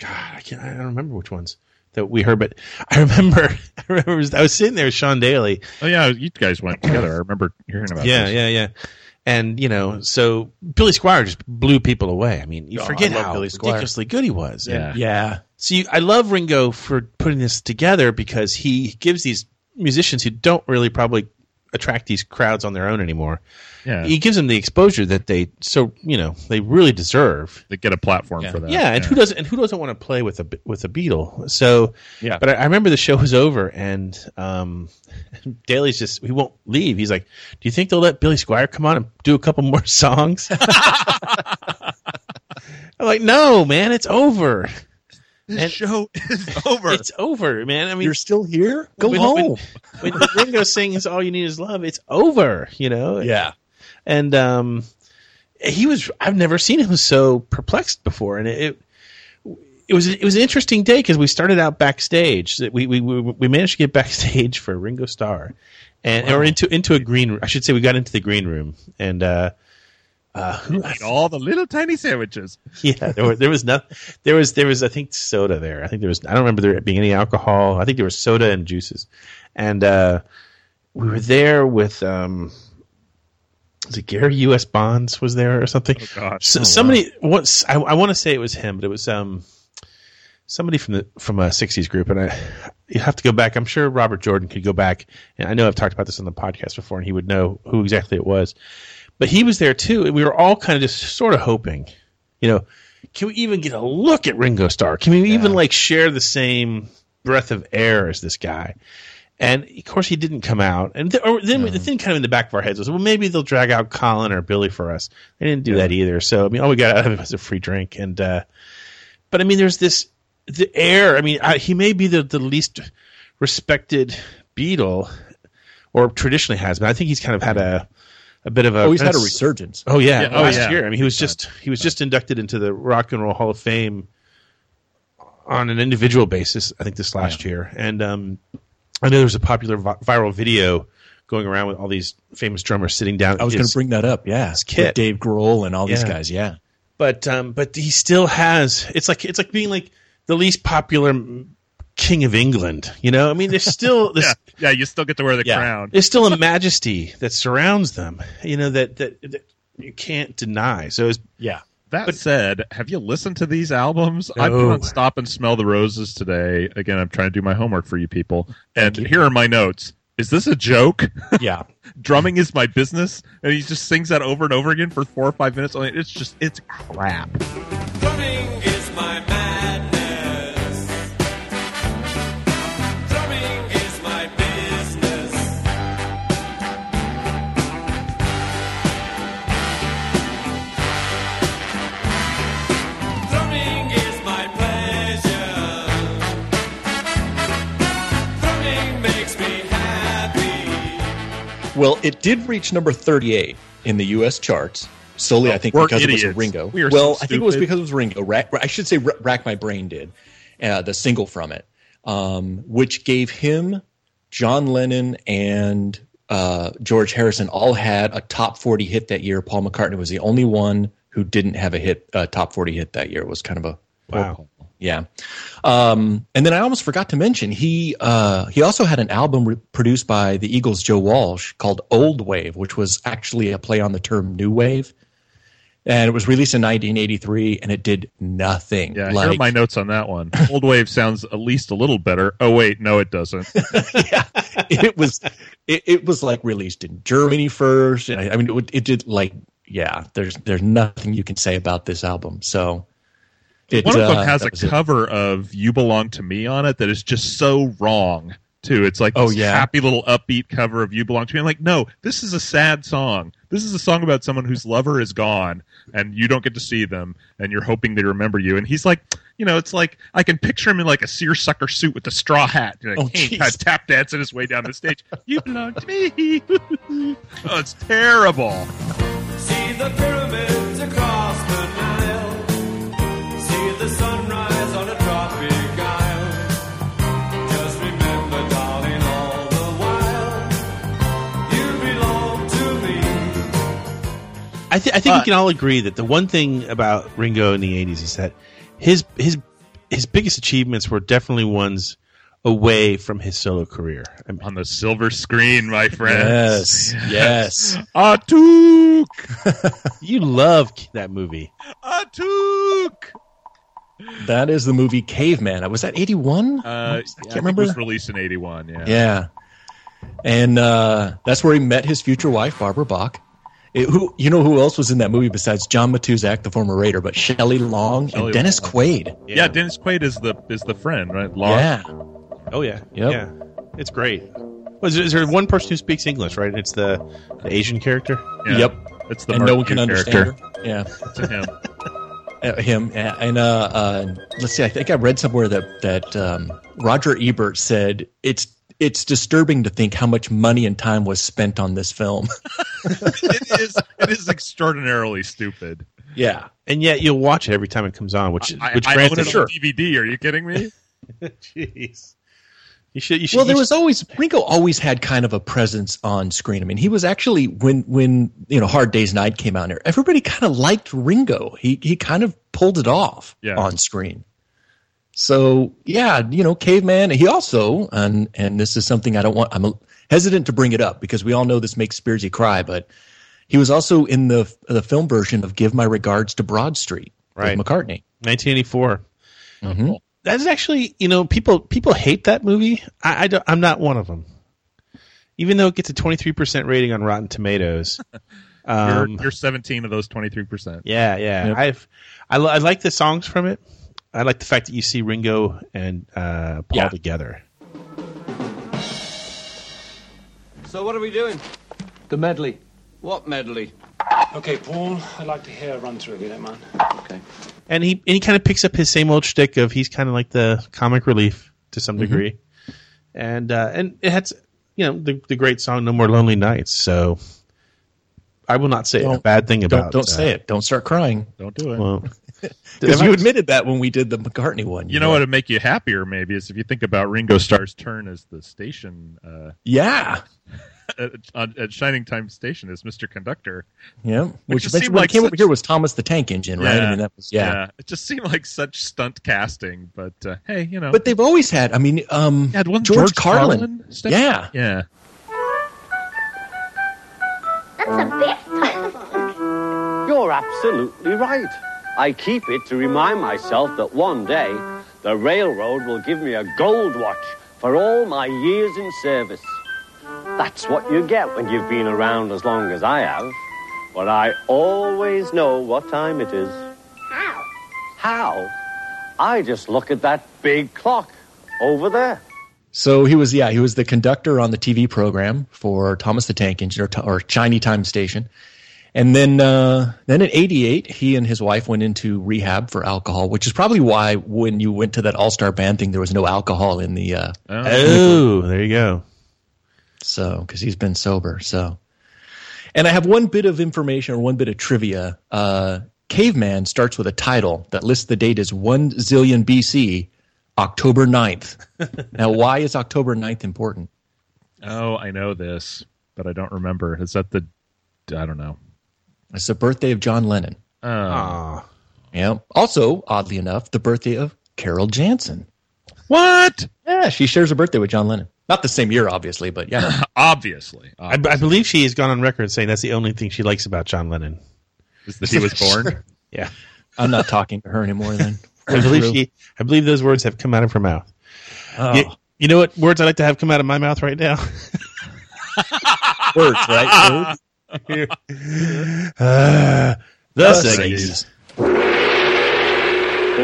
God, I can't, I don't remember which ones that we heard, but I remember, I remember I was sitting there with Sean Daly, Oh yeah, you guys went together. I remember hearing about. yeah, this. yeah, yeah. And you know, so Billy Squier just blew people away. I mean, you Oh, forget how Billy ridiculously good he was. And Yeah, so you, I love Ringo for putting this together because he gives these musicians who don't really probably attract these crowds on their own anymore. Yeah. He gives them the exposure that they so you know they really deserve. They get a platform for that. Yeah, and who doesn't and who doesn't want to play with a with a Beatle? So Yeah. But I, I remember the show was over and um, Daly's just he won't leave. He's like, "Do you think they'll let Billy Squier come on and do a couple more songs?" I'm like, "No, man, it's over. This show is over. It's over, man. I mean, you're still here. Go when, home. When, when Ringo sings "All You Need Is Love," it's over. You know. yeah, and um, he was I've never seen him so perplexed before, and it it, it was it was an interesting day because we started out backstage. We, we we we managed to get backstage for Ringo Starr, and or into into a green. I should say we got into the green room, and uh, uh, who Eat all the little tiny sandwiches. yeah, there was there was no, there was there was I think soda there. I think there was I don't remember there being any alcohol. I think there was soda and juices, and uh, we were there with um, was it Gary U.S. Bonds was there or something? Oh, gosh. So, Oh, somebody once I, I want to say it was him, but it was um somebody from the from a '60s group, and I you have to go back. I'm sure Robert Jordan could go back, and I know I've talked about this on the podcast before, and he would know who exactly it was. But he was there too, and we were all kind of just sort of hoping, you know, can we even get a look at Ringo Starr? Can we even like share the same breath of air as this guy? And of course, he didn't come out. And th- or then the thing kind of in the back of our heads was, well, maybe they'll drag out Colin or Billy for us. They didn't do that either. So I mean, all we got out of it was a free drink. And uh, but I mean, there's this the air. I mean, I, he may be the the least respected Beatle, or traditionally has, but I think he's kind of had a a bit of a. Oh, he's had a resurgence. Oh yeah, Yeah, oh, last yeah. year. I mean, he was just he was just inducted into the Rock and Roll Hall of Fame on an individual basis. I think this last year, and um, I know there was a popular vi- viral video going around with all these famous drummers sitting down. I was going to bring that up. Yeah, kit. With Dave Grohl and all these guys. Yeah, but um, but he still has. It's like it's like being like the least popular king of England. You know, I mean, there's still this. Yeah, yeah. You still get to wear the Yeah. crown. There's still a majesty that surrounds them. You know that that, that you can't deny. So it's, yeah. That said, have you listened to these albums? I put No. on Stop and Smell the Roses today. Again, I'm trying to do my homework for you people. And here are my notes. Is this a joke? Yeah. Drumming is my business, and he just sings that over and over again for four or five minutes. I It's just it's crap. Drumming is my Well, it did reach number 38 in the U.S. charts. Solely, I think, we're because it was Ringo. We are well, so I think it was because it was Ringo. Rack, I should say, Wrack My Brain did uh, the single from it, um, which gave him, John Lennon, and uh, George Harrison all had a top 40 hit that year. Paul McCartney was the only one who didn't have a hit, uh, top 40 hit that year. It was kind of a Wow. Yeah. Um, and then I almost forgot to mention he uh, he also had an album re- produced by the Eagles' Joe Walsh called Old Wave, which was actually a play on the term New Wave. And it was released in 1983, and it did nothing. Yeah, here like, are my notes on that one. Old Wave sounds at least a little better. Oh wait, no, it doesn't. yeah, it was it, it was like released in Germany first, and I, I mean it, it did like yeah. There's there's nothing you can say about this album. So it, One of uh, them has a was it. cover of "You Belong to Me" on it that is just so wrong. Too, it's like Oh, yeah. happy little upbeat cover of "You Belong to Me." I'm like, no, this is a sad song. This is a song about someone whose lover is gone and you don't get to see them, and you're hoping they remember you. And he's like, you know, it's like I can picture him in like a seersucker suit with a straw hat, you know, Oh, like, hey, jeez. kind of tap dancing his way down the stage. you belong to me. oh, it's terrible. See the pyramids across the Nile. I, th- I think we can all agree that the one thing about Ringo in the '80s is that his his his biggest achievements were definitely ones away from his solo career. I mean, On the silver screen, my friends. Yes, yes. Atouk! you love that movie. Atouk! That is the movie Caveman. Was that 81? Uh, I I can't think remember. It was released in '81. Yeah. Yeah. And uh, that's where he met his future wife, Barbara Bach. It- who you know who else was in that movie besides John Matuszak, the former Raider, but Shelley Long Shelley and Dennis Long. Quaid. yeah, Dennis Quaid is the is the friend, right? Long. Yeah. Oh yeah, Yep. yeah, it's great. Well, is, there, is there one person who speaks English? Right, it's the, the Asian character. Yeah. Yep. It's the and no one can Hugh understand her. Yeah. To him. Uh, him uh, and uh, uh, let's see. I think I read somewhere that that um, Roger Ebert said it's it's disturbing to think how much money and time was spent on this film. it is it is extraordinarily stupid. yeah, And yet you'll watch it every time it comes on, which I, which I own granted, it sure. on DVD. Are you kidding me? Jeez, you should. You should. Well, there you was always Ringo always had kind of a presence on screen. I mean, he was actually when when you know Hard Day's Night came out there, everybody kind of liked Ringo. He he kind of pulled it off Yeah. on screen. So yeah, you know, Caveman. He also and and this is something I don't want. I'm hesitant to bring it up because we all know this makes Spearsy cry, but he was also in the the film version of Give My Regards to Broad Street Right. with McCartney. 1984. Mhm. That's actually, you know, people people hate that movie. I, I don't, I'm not one of them. Even though it gets a 23 percent rating on Rotten Tomatoes. Um, you're, you're 17 of those 23 percent. yeah, yeah. Yep. I've I, I like the songs from it. I like the fact that you see Ringo and uh, Paul Yeah. together. So what are we doing? The medley. What medley? Okay, Paul, I'd like to hear a run through of you, man. Okay. And he and he kind of picks up his same old shtick of he's kind of like the comic relief to some Mm-hmm. degree, and uh, and it has you know the the great song "No More Lonely Nights." So I will not say a Don't- bad thing Don't about. don't say uh, it. Don't start crying Don't do it. Well, because you admitted that when we did the McCartney one. you know what would make you happier maybe is if you think about Ringo Starr's turn as the station uh, Yeah. at, at Shining Time Station as Mr. Conductor. Yeah, It which just seemed like it came over here was Thomas the Tank Engine, right? I mean, that was yeah. It just seemed like such stunt casting, but uh, hey, you know. But they've always had. I mean, um, Yeah, wasn't George, George Carlin. Carlin step- Yeah, yeah. That's a big song. You're absolutely right. I keep it to remind myself that one day the railroad will give me a gold watch for all my years in service. That's what you get when you've been around as long as I have. But I always know what time it is. How? How? I just look at that big clock over there. So he was, yeah, he was the conductor on the TV program for Thomas the Tank Engine or, or Shiny Time Station. And then, uh, then in '88, he and his wife went into rehab for alcohol, which is probably why when you went to that All Star Band thing, there was no alcohol in the. Uh, oh, there you go. so because he's been sober. So, and I have one bit of information or one bit of trivia. Uh, Caveman starts with a title that lists the date as one zillion BC, October 9th. now, why is October 9th important? Oh, I know this, but I don't remember. Is that the? I don't know. It's the birthday of John Lennon. Oh, Ah, Yeah. Also, oddly enough, the birthday of Carol Jansen. What? Yeah, she shares her birthday with John Lennon. Not the same year, obviously, but yeah. obviously, I, I believe she has gone on record saying that's the only thing she likes about John Lennon. Is that he was born? Sure. Yeah. I'm not talking to her anymore then. I believe she. I believe those words have come out of her mouth. Oh. You, you know what words I'd like to have come out of my mouth right now? Words, right? Here. Uh, the The Seggies.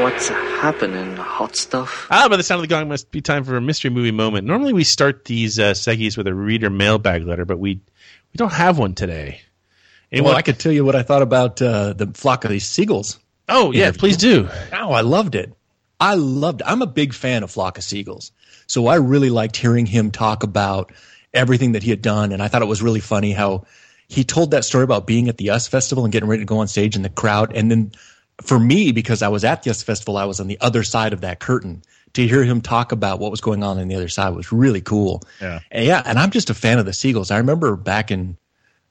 What's happening, hot stuff? Ah, by the sound of the gong, it must be time for a mystery movie moment. Normally, we start these uh, seggies with a reader mailbag letter, but we we don't have one today. Anyone? Well, I could tell you what I thought about uh, the flock of these seagulls. oh yeah, interview. please do. Oh, I loved it. I loved it. I'm a big fan of Flock of Seagulls. So I really liked hearing him talk about everything that he had done. And I thought it was really funny how he told that story about being at the US Festival and getting ready to go on stage in the crowd. And then for me, because I was at the US Festival, I was on the other side of that curtain. To hear him talk about what was going on on the other side was really cool. Yeah. And yeah, and I'm just a fan of the Seagulls. I remember back in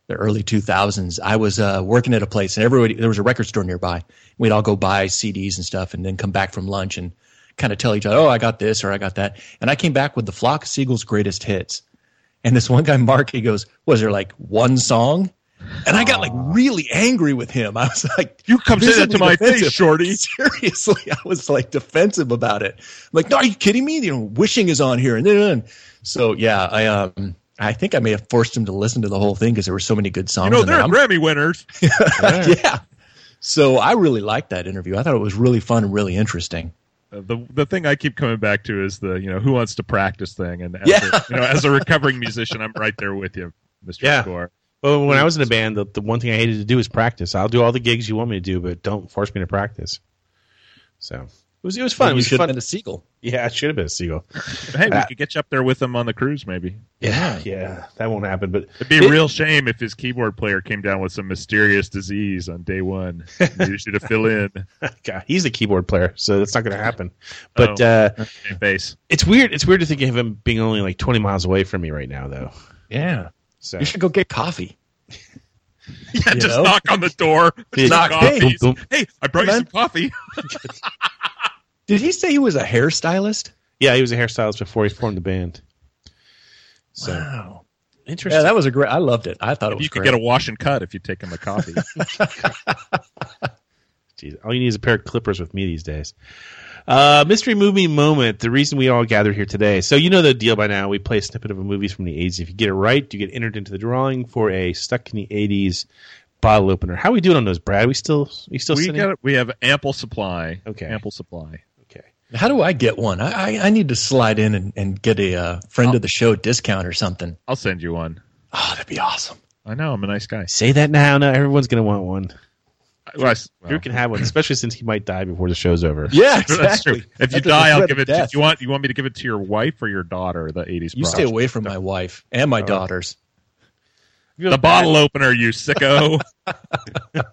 the early 2000s, I was uh, working at a place and everybody, there was a record store nearby. We'd all go buy CDs and stuff and then come back from lunch and kind of tell each other, oh, I got this or I got that. And I came back with the Flock of Seagulls greatest hits. And this one guy, Mark, he goes, was there like one song? And I got like really angry with him. I was like, You come say that to my face, shorty. Seriously, I was like defensive about it. I'm like, no, are you kidding me? You know, wishing is on here. And then, so yeah, I, um, I think I may have forced him to listen to the whole thing because there were so many good songs. You know, they're Grammy winners. yeah. So I really liked that interview. I thought it was really fun and really interesting. Uh, the the thing I keep coming back to is the you know who wants to practice thing, and as Yeah. a, you know as a recovering musician, I'm right there with you, Mister Yeah. Score. Well, when I was in a band, the, the one thing I hated to do was practice. I'll do all the gigs you want me to do, but don't force me to practice. So it was it was fun. It was should fun. have been a seagull. Yeah, it should have been a seagull. Hey, we Uh, could get you up there with them on the cruise, maybe. Yeah, yeah, that won't happen. But It'd be a real shame if his keyboard player came down with some mysterious disease on day one. Needed you to fill in. God, he's a keyboard player, so that's not going to happen. But Oh, uh, same it's weird. It's weird to think of him being only like twenty miles away from me right now, though. Yeah. So You should go get coffee. Yeah, You just know? knock on the door. Yeah. Knock. Knock. Hey. Boom, boom. Hey, I brought you Man. some coffee. Did he say he was a hairstylist? yeah, he was a hairstylist before he formed the band. So Wow. interesting. Yeah, that was a great. I loved it. I thought it was you could great. get a wash and cut if you take him a coffee. Jeez, all you need is a pair of clippers with me these days. Uh, mystery movie moment. The reason we all gathered here today. So you know the deal by now. We play a snippet of a movie from the 80s. If you get it right, you get entered into the drawing for a stuck in the 80s bottle opener. How are we doing on those, Brad? We still we still we got we have ample supply. Okay. ample supply. Okay. How do I get one? I, I, I need to slide in and, and get a uh, friend of the show discount or something. I'll send you one. Oh, that'd be awesome. I know I'm a nice guy. Say that now. No, everyone's gonna want one. Well, I s- Drew can have one, especially since he might die before the show's over. Yeah, That's true. If you That's die, I'll give it. To, you want you want me to give it to your wife or your daughter? The '80s. You stay away from my wife and my daughters. The bottle opener, you sicko.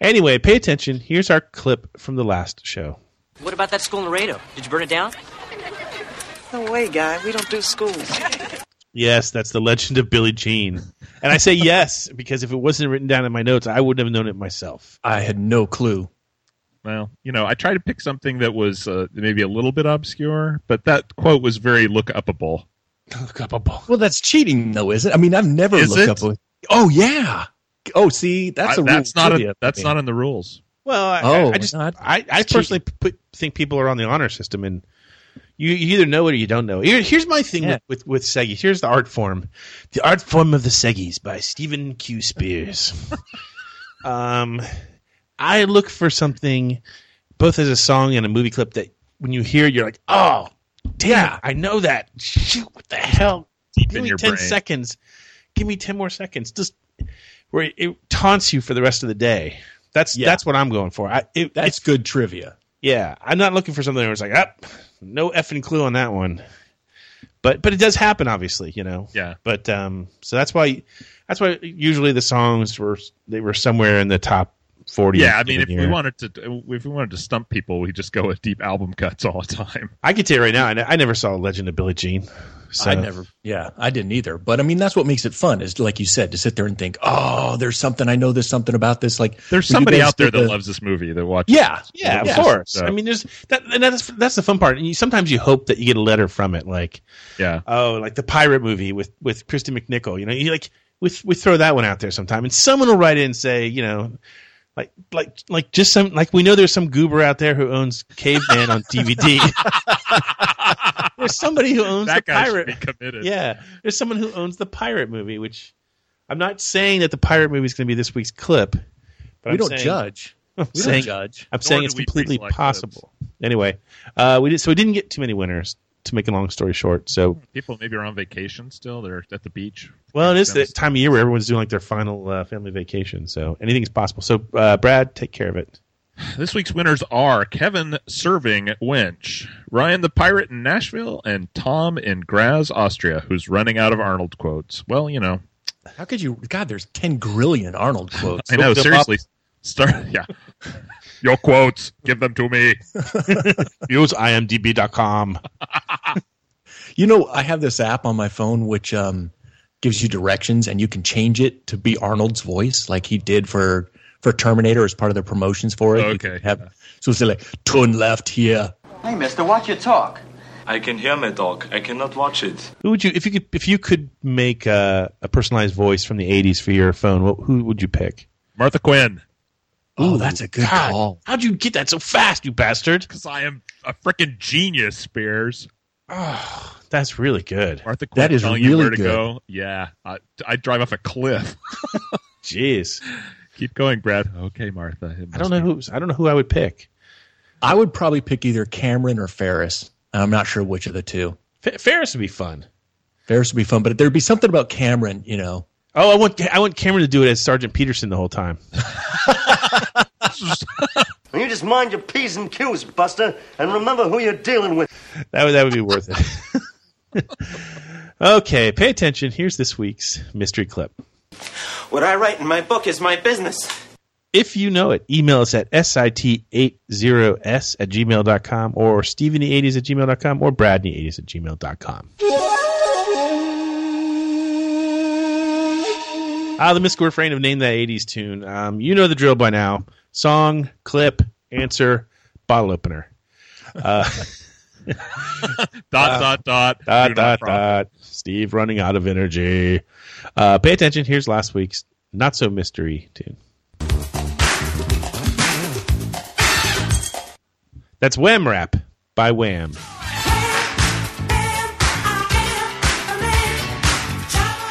Anyway, pay attention. Here's our clip from the last show. What about that school in Laredo? Did you burn it down? No way, guy. We don't do schools. Yes, that's the legend of Billie Jean. And I say yes because if it wasn't written down in my notes, I wouldn't have known it myself. I had no clue. well, you know, I tried to pick something that was uh, maybe a little bit obscure, but that quote was very look upable. Look up a ball. Well, that's cheating, though, is it? I mean, I've never Is looked it? up. A, oh yeah. Oh, see, that's I- a rule that's not a, that's not in the rules. Well, I, Oh, I just, no, I, I personally put, think people are on the honor system, and you, you either know it or you don't know. it. Here, here's my thing Yeah. with, with with Seggies. Here's the art form, the art form of the Seggies by Stephen Q. Spears. um, I look for something, both as a song and a movie clip that when you hear, it, you're like, oh, damn, I know that. Shoot, what the hell? Deep Give in me your ten brain. seconds. Give me ten more seconds. Just where it, it taunts you for the rest of the day. That's Yeah. that's what I'm going for. I, it, That's it's good trivia. yeah. I'm not looking for something where it's like, ah, no effing clue on that one. But but it does happen, obviously, you know. Yeah. But um, so that's why that's why usually the songs were they were somewhere in the top forty. Yeah, I mean, if given we wanted to, if we wanted to stump people, we just go with deep album cuts all the time. I can tell you right now, I, I never saw a Legend of Billie Jean, So. I never, yeah, I didn't either. But I mean, that's what makes it fun is like you said, to sit there and think, oh, there's something, I know there's something about this. Like There's somebody out there that the- loves this movie that watches. Yeah, it. Yeah, of Yeah. course. So- I mean, there's that, and that's that's the fun part. And you, sometimes you hope that you get a letter from it, like Yeah. oh, like the pirate movie with with Kristy McNichol. You know, you like we we throw that one out there sometime, and someone will write in and say, you know, like like like just some like we know there's some goober out there who owns Caveman on DVD. there's somebody who owns That the guy should pirate. be committed. Yeah, there's someone who owns the pirate movie, which I'm not saying that the pirate movie is going to be this week's clip. But we I'm don't saying, judge. I'm We saying, don't judge. I'm Nor saying it's completely pre-select possible. Anyway, uh, we did so we didn't get too many winners. To make a long story short, so People maybe are on vacation still. They're at the beach. well, it is the time of year where everyone's doing like their final uh, family vacation. So anything's possible. So uh, Brad, take care of it. This week's winners are Kevin Serving Winch, Ryan the Pirate in Nashville, and Tom in Graz, Austria, who's running out of Arnold quotes. Well, you know, How could you? God, there's 10 grillion Arnold quotes. I know. Look them Seriously, start. Yeah, your quotes. Give them to me. Use imdb.com. You know, I have this app on my phone which um, gives you directions, and you can change it to be Arnold's voice, like he did for for Terminator as part of the promotions for it. You Okay, can Have, So it's like turn left here. Hey, mister, watch your talk. I can hear my dog. I cannot watch it. Who would you if you could if you could make uh, a personalized voice from the '80s for your phone? What, who would you pick? Martha Quinn, Oh, that's a good God, call. How'd you get that so fast, you bastard? because I am a freaking genius. Spears. Oh, that's really good. Martha Quinn That is telling you really where to good. go. Yeah, I, I drive off a cliff. Jeez, Keep going, Brad. Okay, Martha. I don't know be- who I don't know who I would pick. I would probably pick either Cameron or Ferris. I'm not sure which of the two. F- Ferris would be fun. Ferris would be fun, but there'd be something about Cameron, you know. Oh, I want I want Cameron to do it as Sergeant Peterson the whole time. You just mind your P's and Q's, Buster, and remember who you're dealing with. That would that would be worth it. okay, pay attention. Here's this week's mystery clip. What I write in my book is my business. If you know it, email us at sit80s at gmail.com or steveny80s at gmail.com or bradney80s at gmail.com. Ah, the mystical refrain of Name That 80s Tune. Um, you know the drill by now. Song, clip, answer, bottle opener. Uh, Dot dot dot. dot, dot, dot. Steve running out of energy. Uh, pay attention. Here's last week's not so mystery tune. That's Wham Rap by Wham.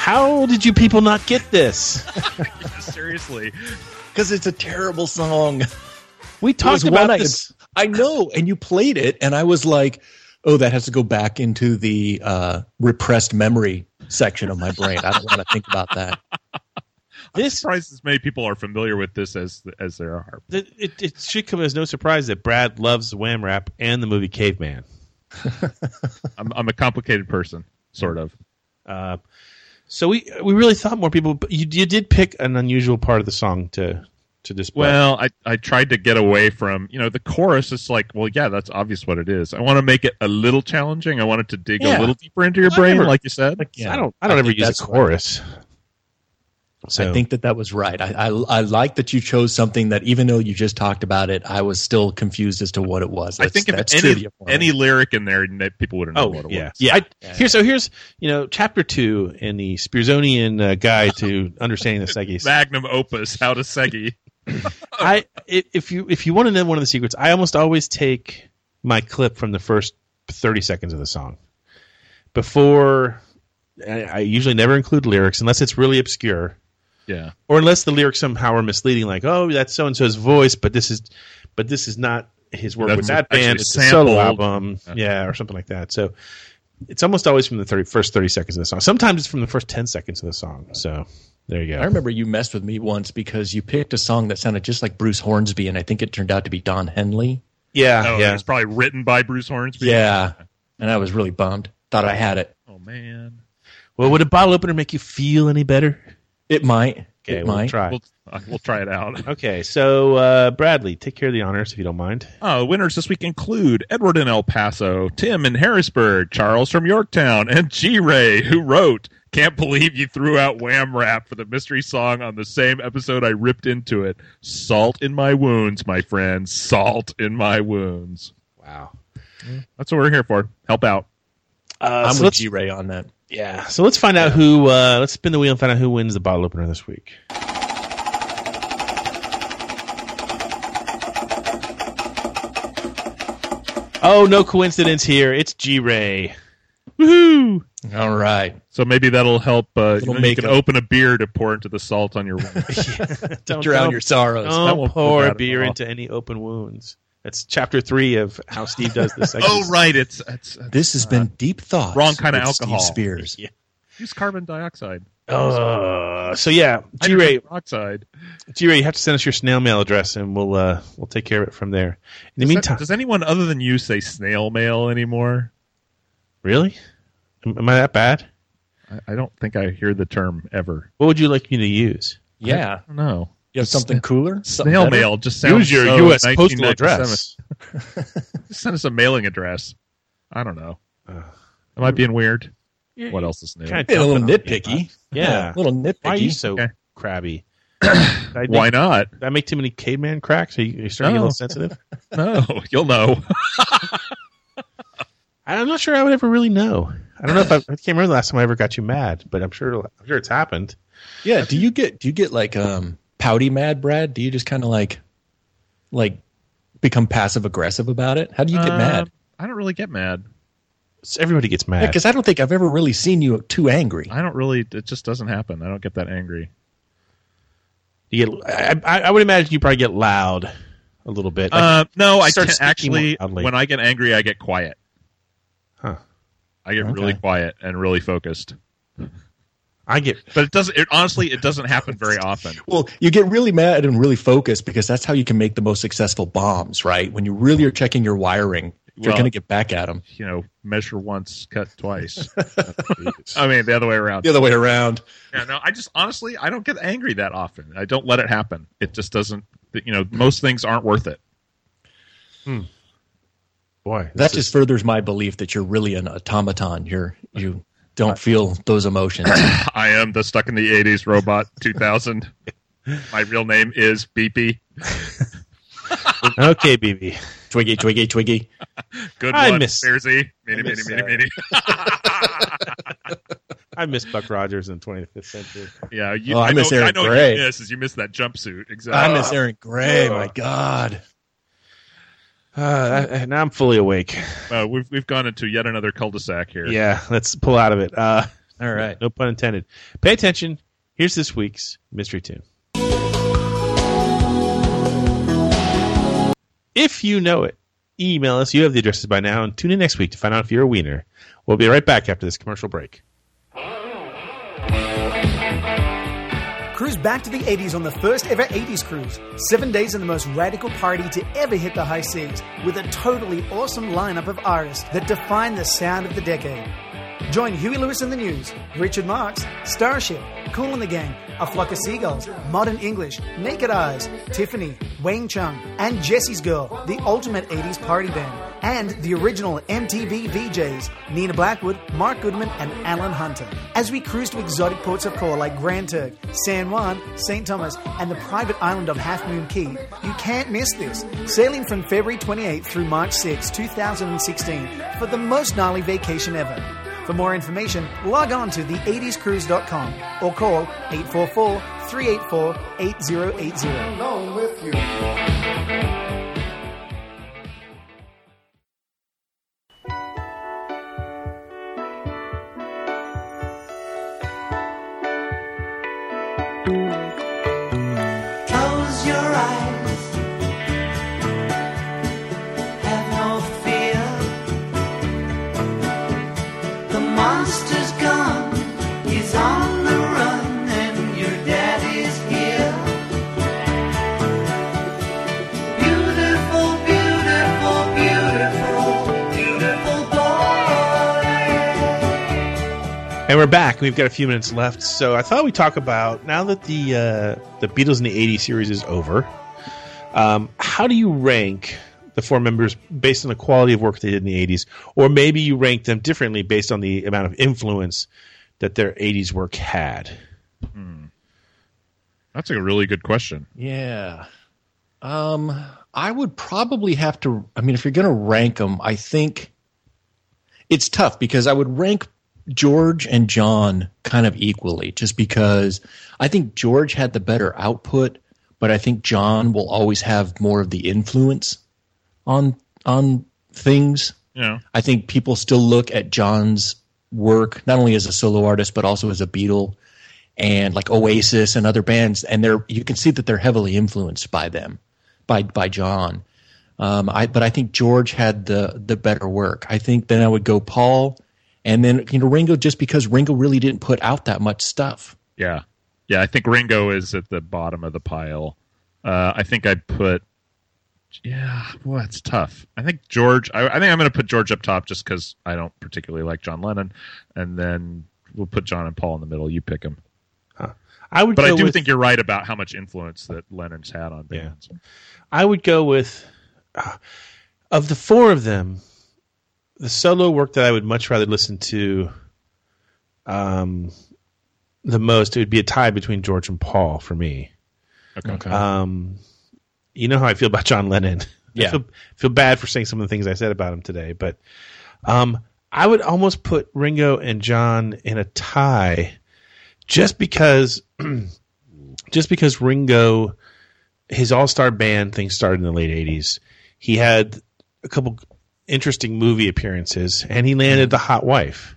How did you people not get this? Seriously, Because it's a terrible song. We talked about one I- this. I know, and you played it, and I was like, "Oh, that has to go back into the uh, repressed memory section of my brain. I don't want to think about that." This surprised as many people are familiar with this as as there are. it, it, it should come as no surprise that Brad loves Wham Rap and the movie Caveman. I'm I'm a complicated person, sort of. Uh, so we we really thought more people. But you you did pick an unusual part of the song to to display. Well, I, I tried to get away from you know the chorus. is like, well, yeah, that's obvious what it is. I want to make it a little challenging. I wanted to dig Yeah. a little deeper into your I brain, like you said. I don't I don't ever use a chorus. right. Chorus. So I think that that was right. I, I I like that you chose something that, even though you just talked about it, I was still confused as to what it was. I think if that's any trivia for me. any lyric in there, people wouldn't know Oh what it yeah, was. yeah. I, Here, so here's you know chapter two in the Spearsonian uh, guide to understanding the Seggies. Magnum opus, how to Segi. I i- if you if you want to know one of the secrets, I almost always take my clip from the first thirty seconds of the song. Before, I, I usually never include lyrics unless it's really obscure, Yeah. or unless the lyrics somehow are misleading, like oh that's so and so's voice, but this is, but this is not his work That's with that band. It's a solo sampled. album, yeah, or something like that. So it's almost always from the 30, first thirty seconds of the song. Sometimes it's from the first ten seconds of the song. So there you go. I remember you messed with me once because you picked a song that sounded just like Bruce Hornsby, and I think it turned out to be Don Henley. Yeah, Oh, yeah. It's probably written by Bruce Hornsby. Yeah, and I was really bummed. Thought I had it. Oh man. Well, would a bottle opener make you feel any better? It might. Okay, It we'll might. try. We'll, uh, we'll try it out. Okay, so uh, Bradley, take care of the honors if you don't mind. Oh, the winners this week include Edward in El Paso, Tim in Harrisburg, Charles from Yorktown, and G Ray, who wrote, Can't believe you threw out Wham Rap for the mystery song on the same episode I ripped into it. Salt in my wounds, my friend. Salt in my wounds. Wow. That's what we're here for. Help out. Uh, I'm so with G Ray on that. Yeah. So let's find out who. Uh, let's spin the wheel and find out who wins the bottle opener this week. Oh, no coincidence here. It's G Ray. Woohoo! All right. So maybe that'll help. Uh, you, Little know, you can makeup. open a beer to pour into the salt on your wound. Don't Drown your sorrows. Don't won't pour a beer into any open wounds. That's chapter three of how Steve does this. oh, right. It's, it's, it's This has been deep thoughts. wrong kind of alcohol. Steve Spears. Yeah. use carbon dioxide. Uh, so yeah, G Ray, Hydrogen peroxide. G Ray, you have to send us your snail mail address, and we'll uh, we'll take care of it from there. In the Does, meantime, that, does anyone other than you say snail mail anymore? really, am, am I that bad? I, I don't think I hear the term ever. What would you like me to use? Yeah. I don't know. You have something cooler? Something Snail better? mail just sounds Use your so U.S. postal address. Just send us a mailing address. I don't know. Am I being weird? What else is new? Kinda a little dumping on me, nitpicky. huh? Yeah. a little nitpicky. Why are you so Okay. crabby? Did I Why not? Did I make too many caveman cracks? Are you, are you starting to get a little sensitive? No, you'll know. I'm not sure I would ever really know. I don't know if I, I can't remember the last time I ever got you mad, but I'm sure I'm sure it's happened. Yeah. Do you get do you get like um pouty mad, Brad? Do you just kind of like like become passive aggressive about it? How do you get Uh, mad? I don't really get mad. So everybody gets mad. Because I don't think I've ever really seen you too angry. I don't really. It just doesn't happen. I don't get that angry. you get, I, I, I would imagine you probably get loud a little bit. Like, Uh, no, I start can speaking actually. more loudly. When I get angry, I get quiet. Huh. I get Okay. really quiet and really focused. I get But it doesn't. It, honestly, it doesn't happen very often. Well, you get really mad and really focused because that's how you can make the most successful bombs, right? When you really are checking your wiring, you're Well- going to get back at them. You know, measure once, cut twice. I mean, the other way around. The other way around. Yeah, no, I just honestly, I don't get angry that often. I don't let it happen. It just doesn't. You know, most things aren't worth it. Hmm. boy. That just furthers my belief that you're really an automaton. You're you don't feel those emotions. I am the stuck in the '80s robot 2000. My real name is Beepy. okay, BB. twiggy, twiggy, twiggy. Good I one, miss- Spearsy. Mini, I mini, miss, mini, uh, mini. I miss Buck Rogers in the 25th century. yeah, you, Oh, I miss know, Aaron I know Gray. What you miss is you miss that jumpsuit. Exactly. I miss Erin Gray. My God. Uh, I, I- now I'm fully awake. Uh, we've we've gone into yet another cul-de-sac here. Yeah, let's pull out of it. Uh, All right. no pun intended. Pay attention. Here's this week's mystery tune. If you know it, email us. You have the addresses by now, and tune in next week to find out if you're a wiener. We'll be right back after this commercial break. Cruise back to the 80s on the first ever 80s cruise. Seven days in the most radical party to ever hit the high seas, with a totally awesome lineup of artists that define the sound of the decade. Join Huey Lewis and the News, Richard Marx, Starship, Kool and the Gang, A Flock of Seagulls, Modern English, Naked Eyes, Tiffany, Wang Chung, and Jesse's Girl, the ultimate 80s party band, and the original MTV VJs, Nina Blackwood, Mark Goodman, and Alan Hunter. As we cruise to exotic ports of call like Grand Turk, San Juan, St. Thomas, and the private island of Half Moon Cay, you can't miss this. Sailing from February 28th through March 6, 2016, for the most gnarly vacation ever. For more information, log on to the80scruise.com or call 844 384 8080. And we're back. We've got a few minutes left, so I thought we'd talk about now that the uh, the Beatles in the '80s series is over. Um, how do you rank the four members based on the quality of work they did in the '80s, or maybe you rank them differently based on the amount of influence that their '80s work had? That's a really good question. Yeah. Um, I would probably have to. I mean, if you're going to rank them, I think it's tough because I would rank George and John kind of equally, just because I think George had the better output, but I think John will always have more of the influence on on things. Yeah. I think people still look at John's work not only as a solo artist but also as a Beatle and like Oasis and other bands, and they're you can see that they're heavily influenced by them, by by John. Um, I but I think George had the the better work. I think then I would go Paul, and then you know Ringo just because Ringo really didn't put out that much stuff. Yeah. Yeah, I think Ringo is at the bottom of the pile. Uh, I think I'd put. Yeah, well, it's tough. I think George. I, I think I'm going to put George up top just because I don't particularly like John Lennon, and then we'll put John and Paul in the middle. You pick them. I would, But I do with- think you're right about how much influence that Lennon's had on bands. I would go with uh, of the four of them, the solo work that I would much rather listen to um, the most. It would be a tie between George and Paul for me. Okay. Um, you know how I feel about John Lennon. Yeah. I feel, feel bad for saying some of the things I said about him today, but um, I would almost put Ringo and John in a tie, just because, just because Ringo, his All Star Band thing started in the late '80s. He had a couple interesting movie appearances, and he landed the hot wife.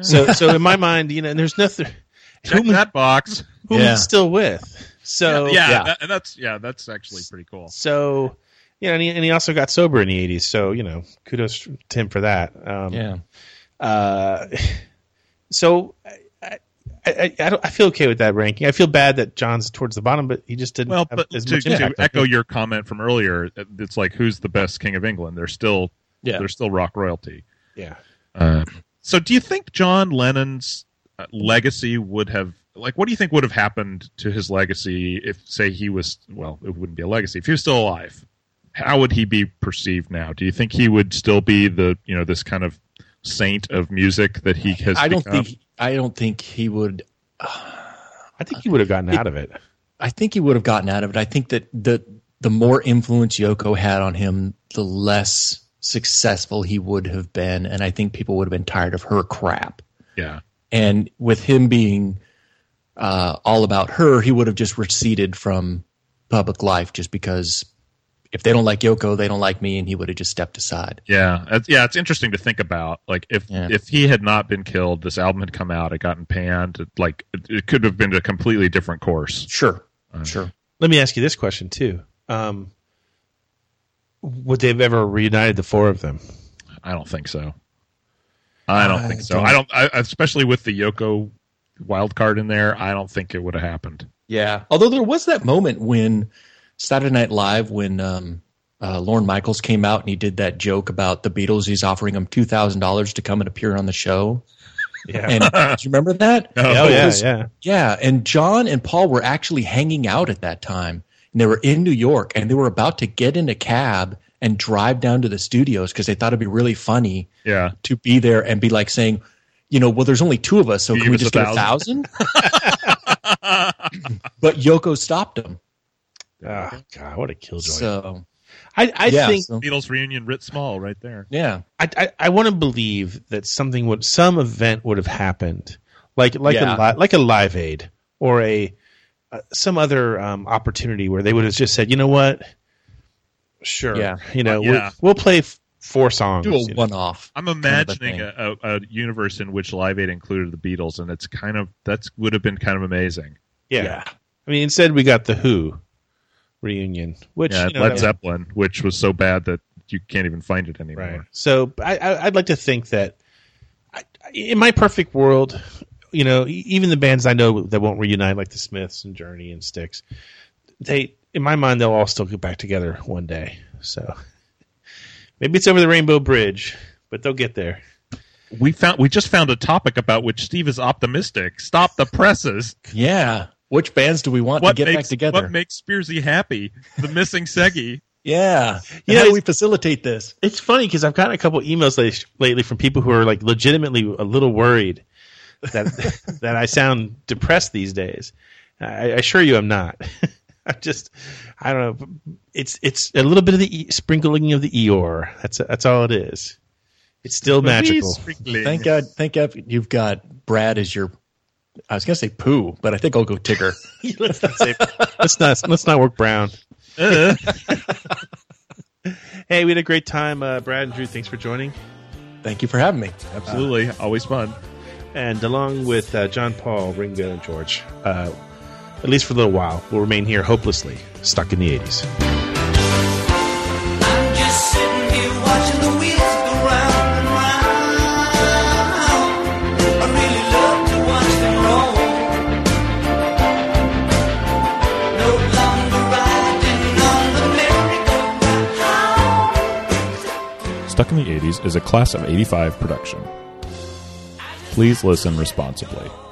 So, so in my mind, you know, and there's nothing. Check that box. Who Yeah. he's still with. So yeah, that- and that's yeah, that's actually pretty cool. so, you know, and he, and he also got sober in the '80s. So, you know, kudos to him for that. Um, Yeah. Uh, so, I, I, I, I, don't, I feel okay with that ranking. I feel bad that John's towards the bottom, but he just didn't Well, have but as to, much to impact. Echo your comment from earlier, it's like who's the best king of England? They're still Yeah. they're still rock royalty. Yeah. Uh, so, do you think John Lennon's uh, legacy would have like what do you think would have happened to his legacy if, say, he was well, it wouldn't be a legacy if he was still alive? How would he be perceived now? Do you think he would still be the you know this kind of saint of music that he has? I don't become? think I don't think he would. I think he would have gotten out of it. I think he would have gotten out of it. I think that the the more influence Yoko had on him, the less successful he would have been, and I think people would have been tired of her crap. Yeah. And with him being uh, all about her, he would have just receded from public life just because if they don't like Yoko, they don't like me, and he would have just stepped aside. Yeah, it's, yeah, it's interesting to think about. Like, if Yeah. if he had not been killed, this album had come out, it gotten panned. It, like, it, it could have been a completely different course. Sure, Uh, sure. Let me ask you this question too: um, Would they have ever reunited the four of them? I don't think so. I don't I think so. don't- I don't, I, especially with the Yoko wild card in there. I don't think it would have happened. Yeah. Although there was that moment when Saturday Night Live, when um, uh, Lorne Michaels came out and he did that joke about the Beatles. He's offering them two thousand dollars to come and appear on the show. Yeah. And do you remember that? Oh, yeah, Because- yeah. Yeah. And John and Paul were actually hanging out at that time. And they were in New York and they were about to get in a cab and drive down to the studios because they thought it'd be really funny Yeah. to be there and be like saying, you know, well, there's only two of us, so You can we just a get a thousand? but Yoko stopped him. Oh, God, what a killjoy! So I, I Yeah, think so- Beatles reunion writ small right there. yeah, I, I, I want to believe that something would some event would have happened, like like Yeah. a li- like a Live Aid or a uh, some other um, opportunity where they would have just said, you know what, sure, Yeah. you know, Yeah. we'll, we'll play f- four songs. do a you know. one off. I'm imagining a, a, a universe in which Live Aid included the Beatles, and it's kind of that's would have been kind of amazing. Yeah. I mean, instead we got the Who reunion, which yeah, you know, Led that- Zeppelin, which was so bad that you can't even find it anymore. Right. So I, I, I'd like to think that I, in my perfect world, you know, e- even the bands I know that won't reunite, like the Smiths and Journey and Styx, they, in my mind, they'll all still get back together one day. So maybe it's over the Rainbow Bridge, but they'll get there. we found we just found a topic about which Steve is optimistic. Stop the presses. Yeah. Which bands do we want What to get makes back together? what makes Spearsy happy? The missing Seggy. yeah. yeah. How do we facilitate this? It's funny because I've gotten a couple emails lately from people who are like legitimately a little worried that that I sound depressed these days. I, I assure you, I'm not. I'm just, I don't know. It's it's a little bit of the e- sprinkling of the Eeyore. That's that's all it is. It's still magical. Thank God. Thank God you've got Brad as your. I was gonna say poo, but I think I'll go Tigger. let's not say. Let's not let's not work Brown. Uh. hey, we had a great time, uh, Brad and Drew. Thanks for joining. Thank you for having me. Absolutely, always fun. And along with uh, John Paul, Ringo, and George, uh, at least for a little while, we'll remain here hopelessly stuck in the 80s. I'm just sitting here watching the wheels go round and round. I really love to watch them roll. No longer riding on the merry-go-round. Stuck in the 80s is a class of 85 production. Please listen responsibly.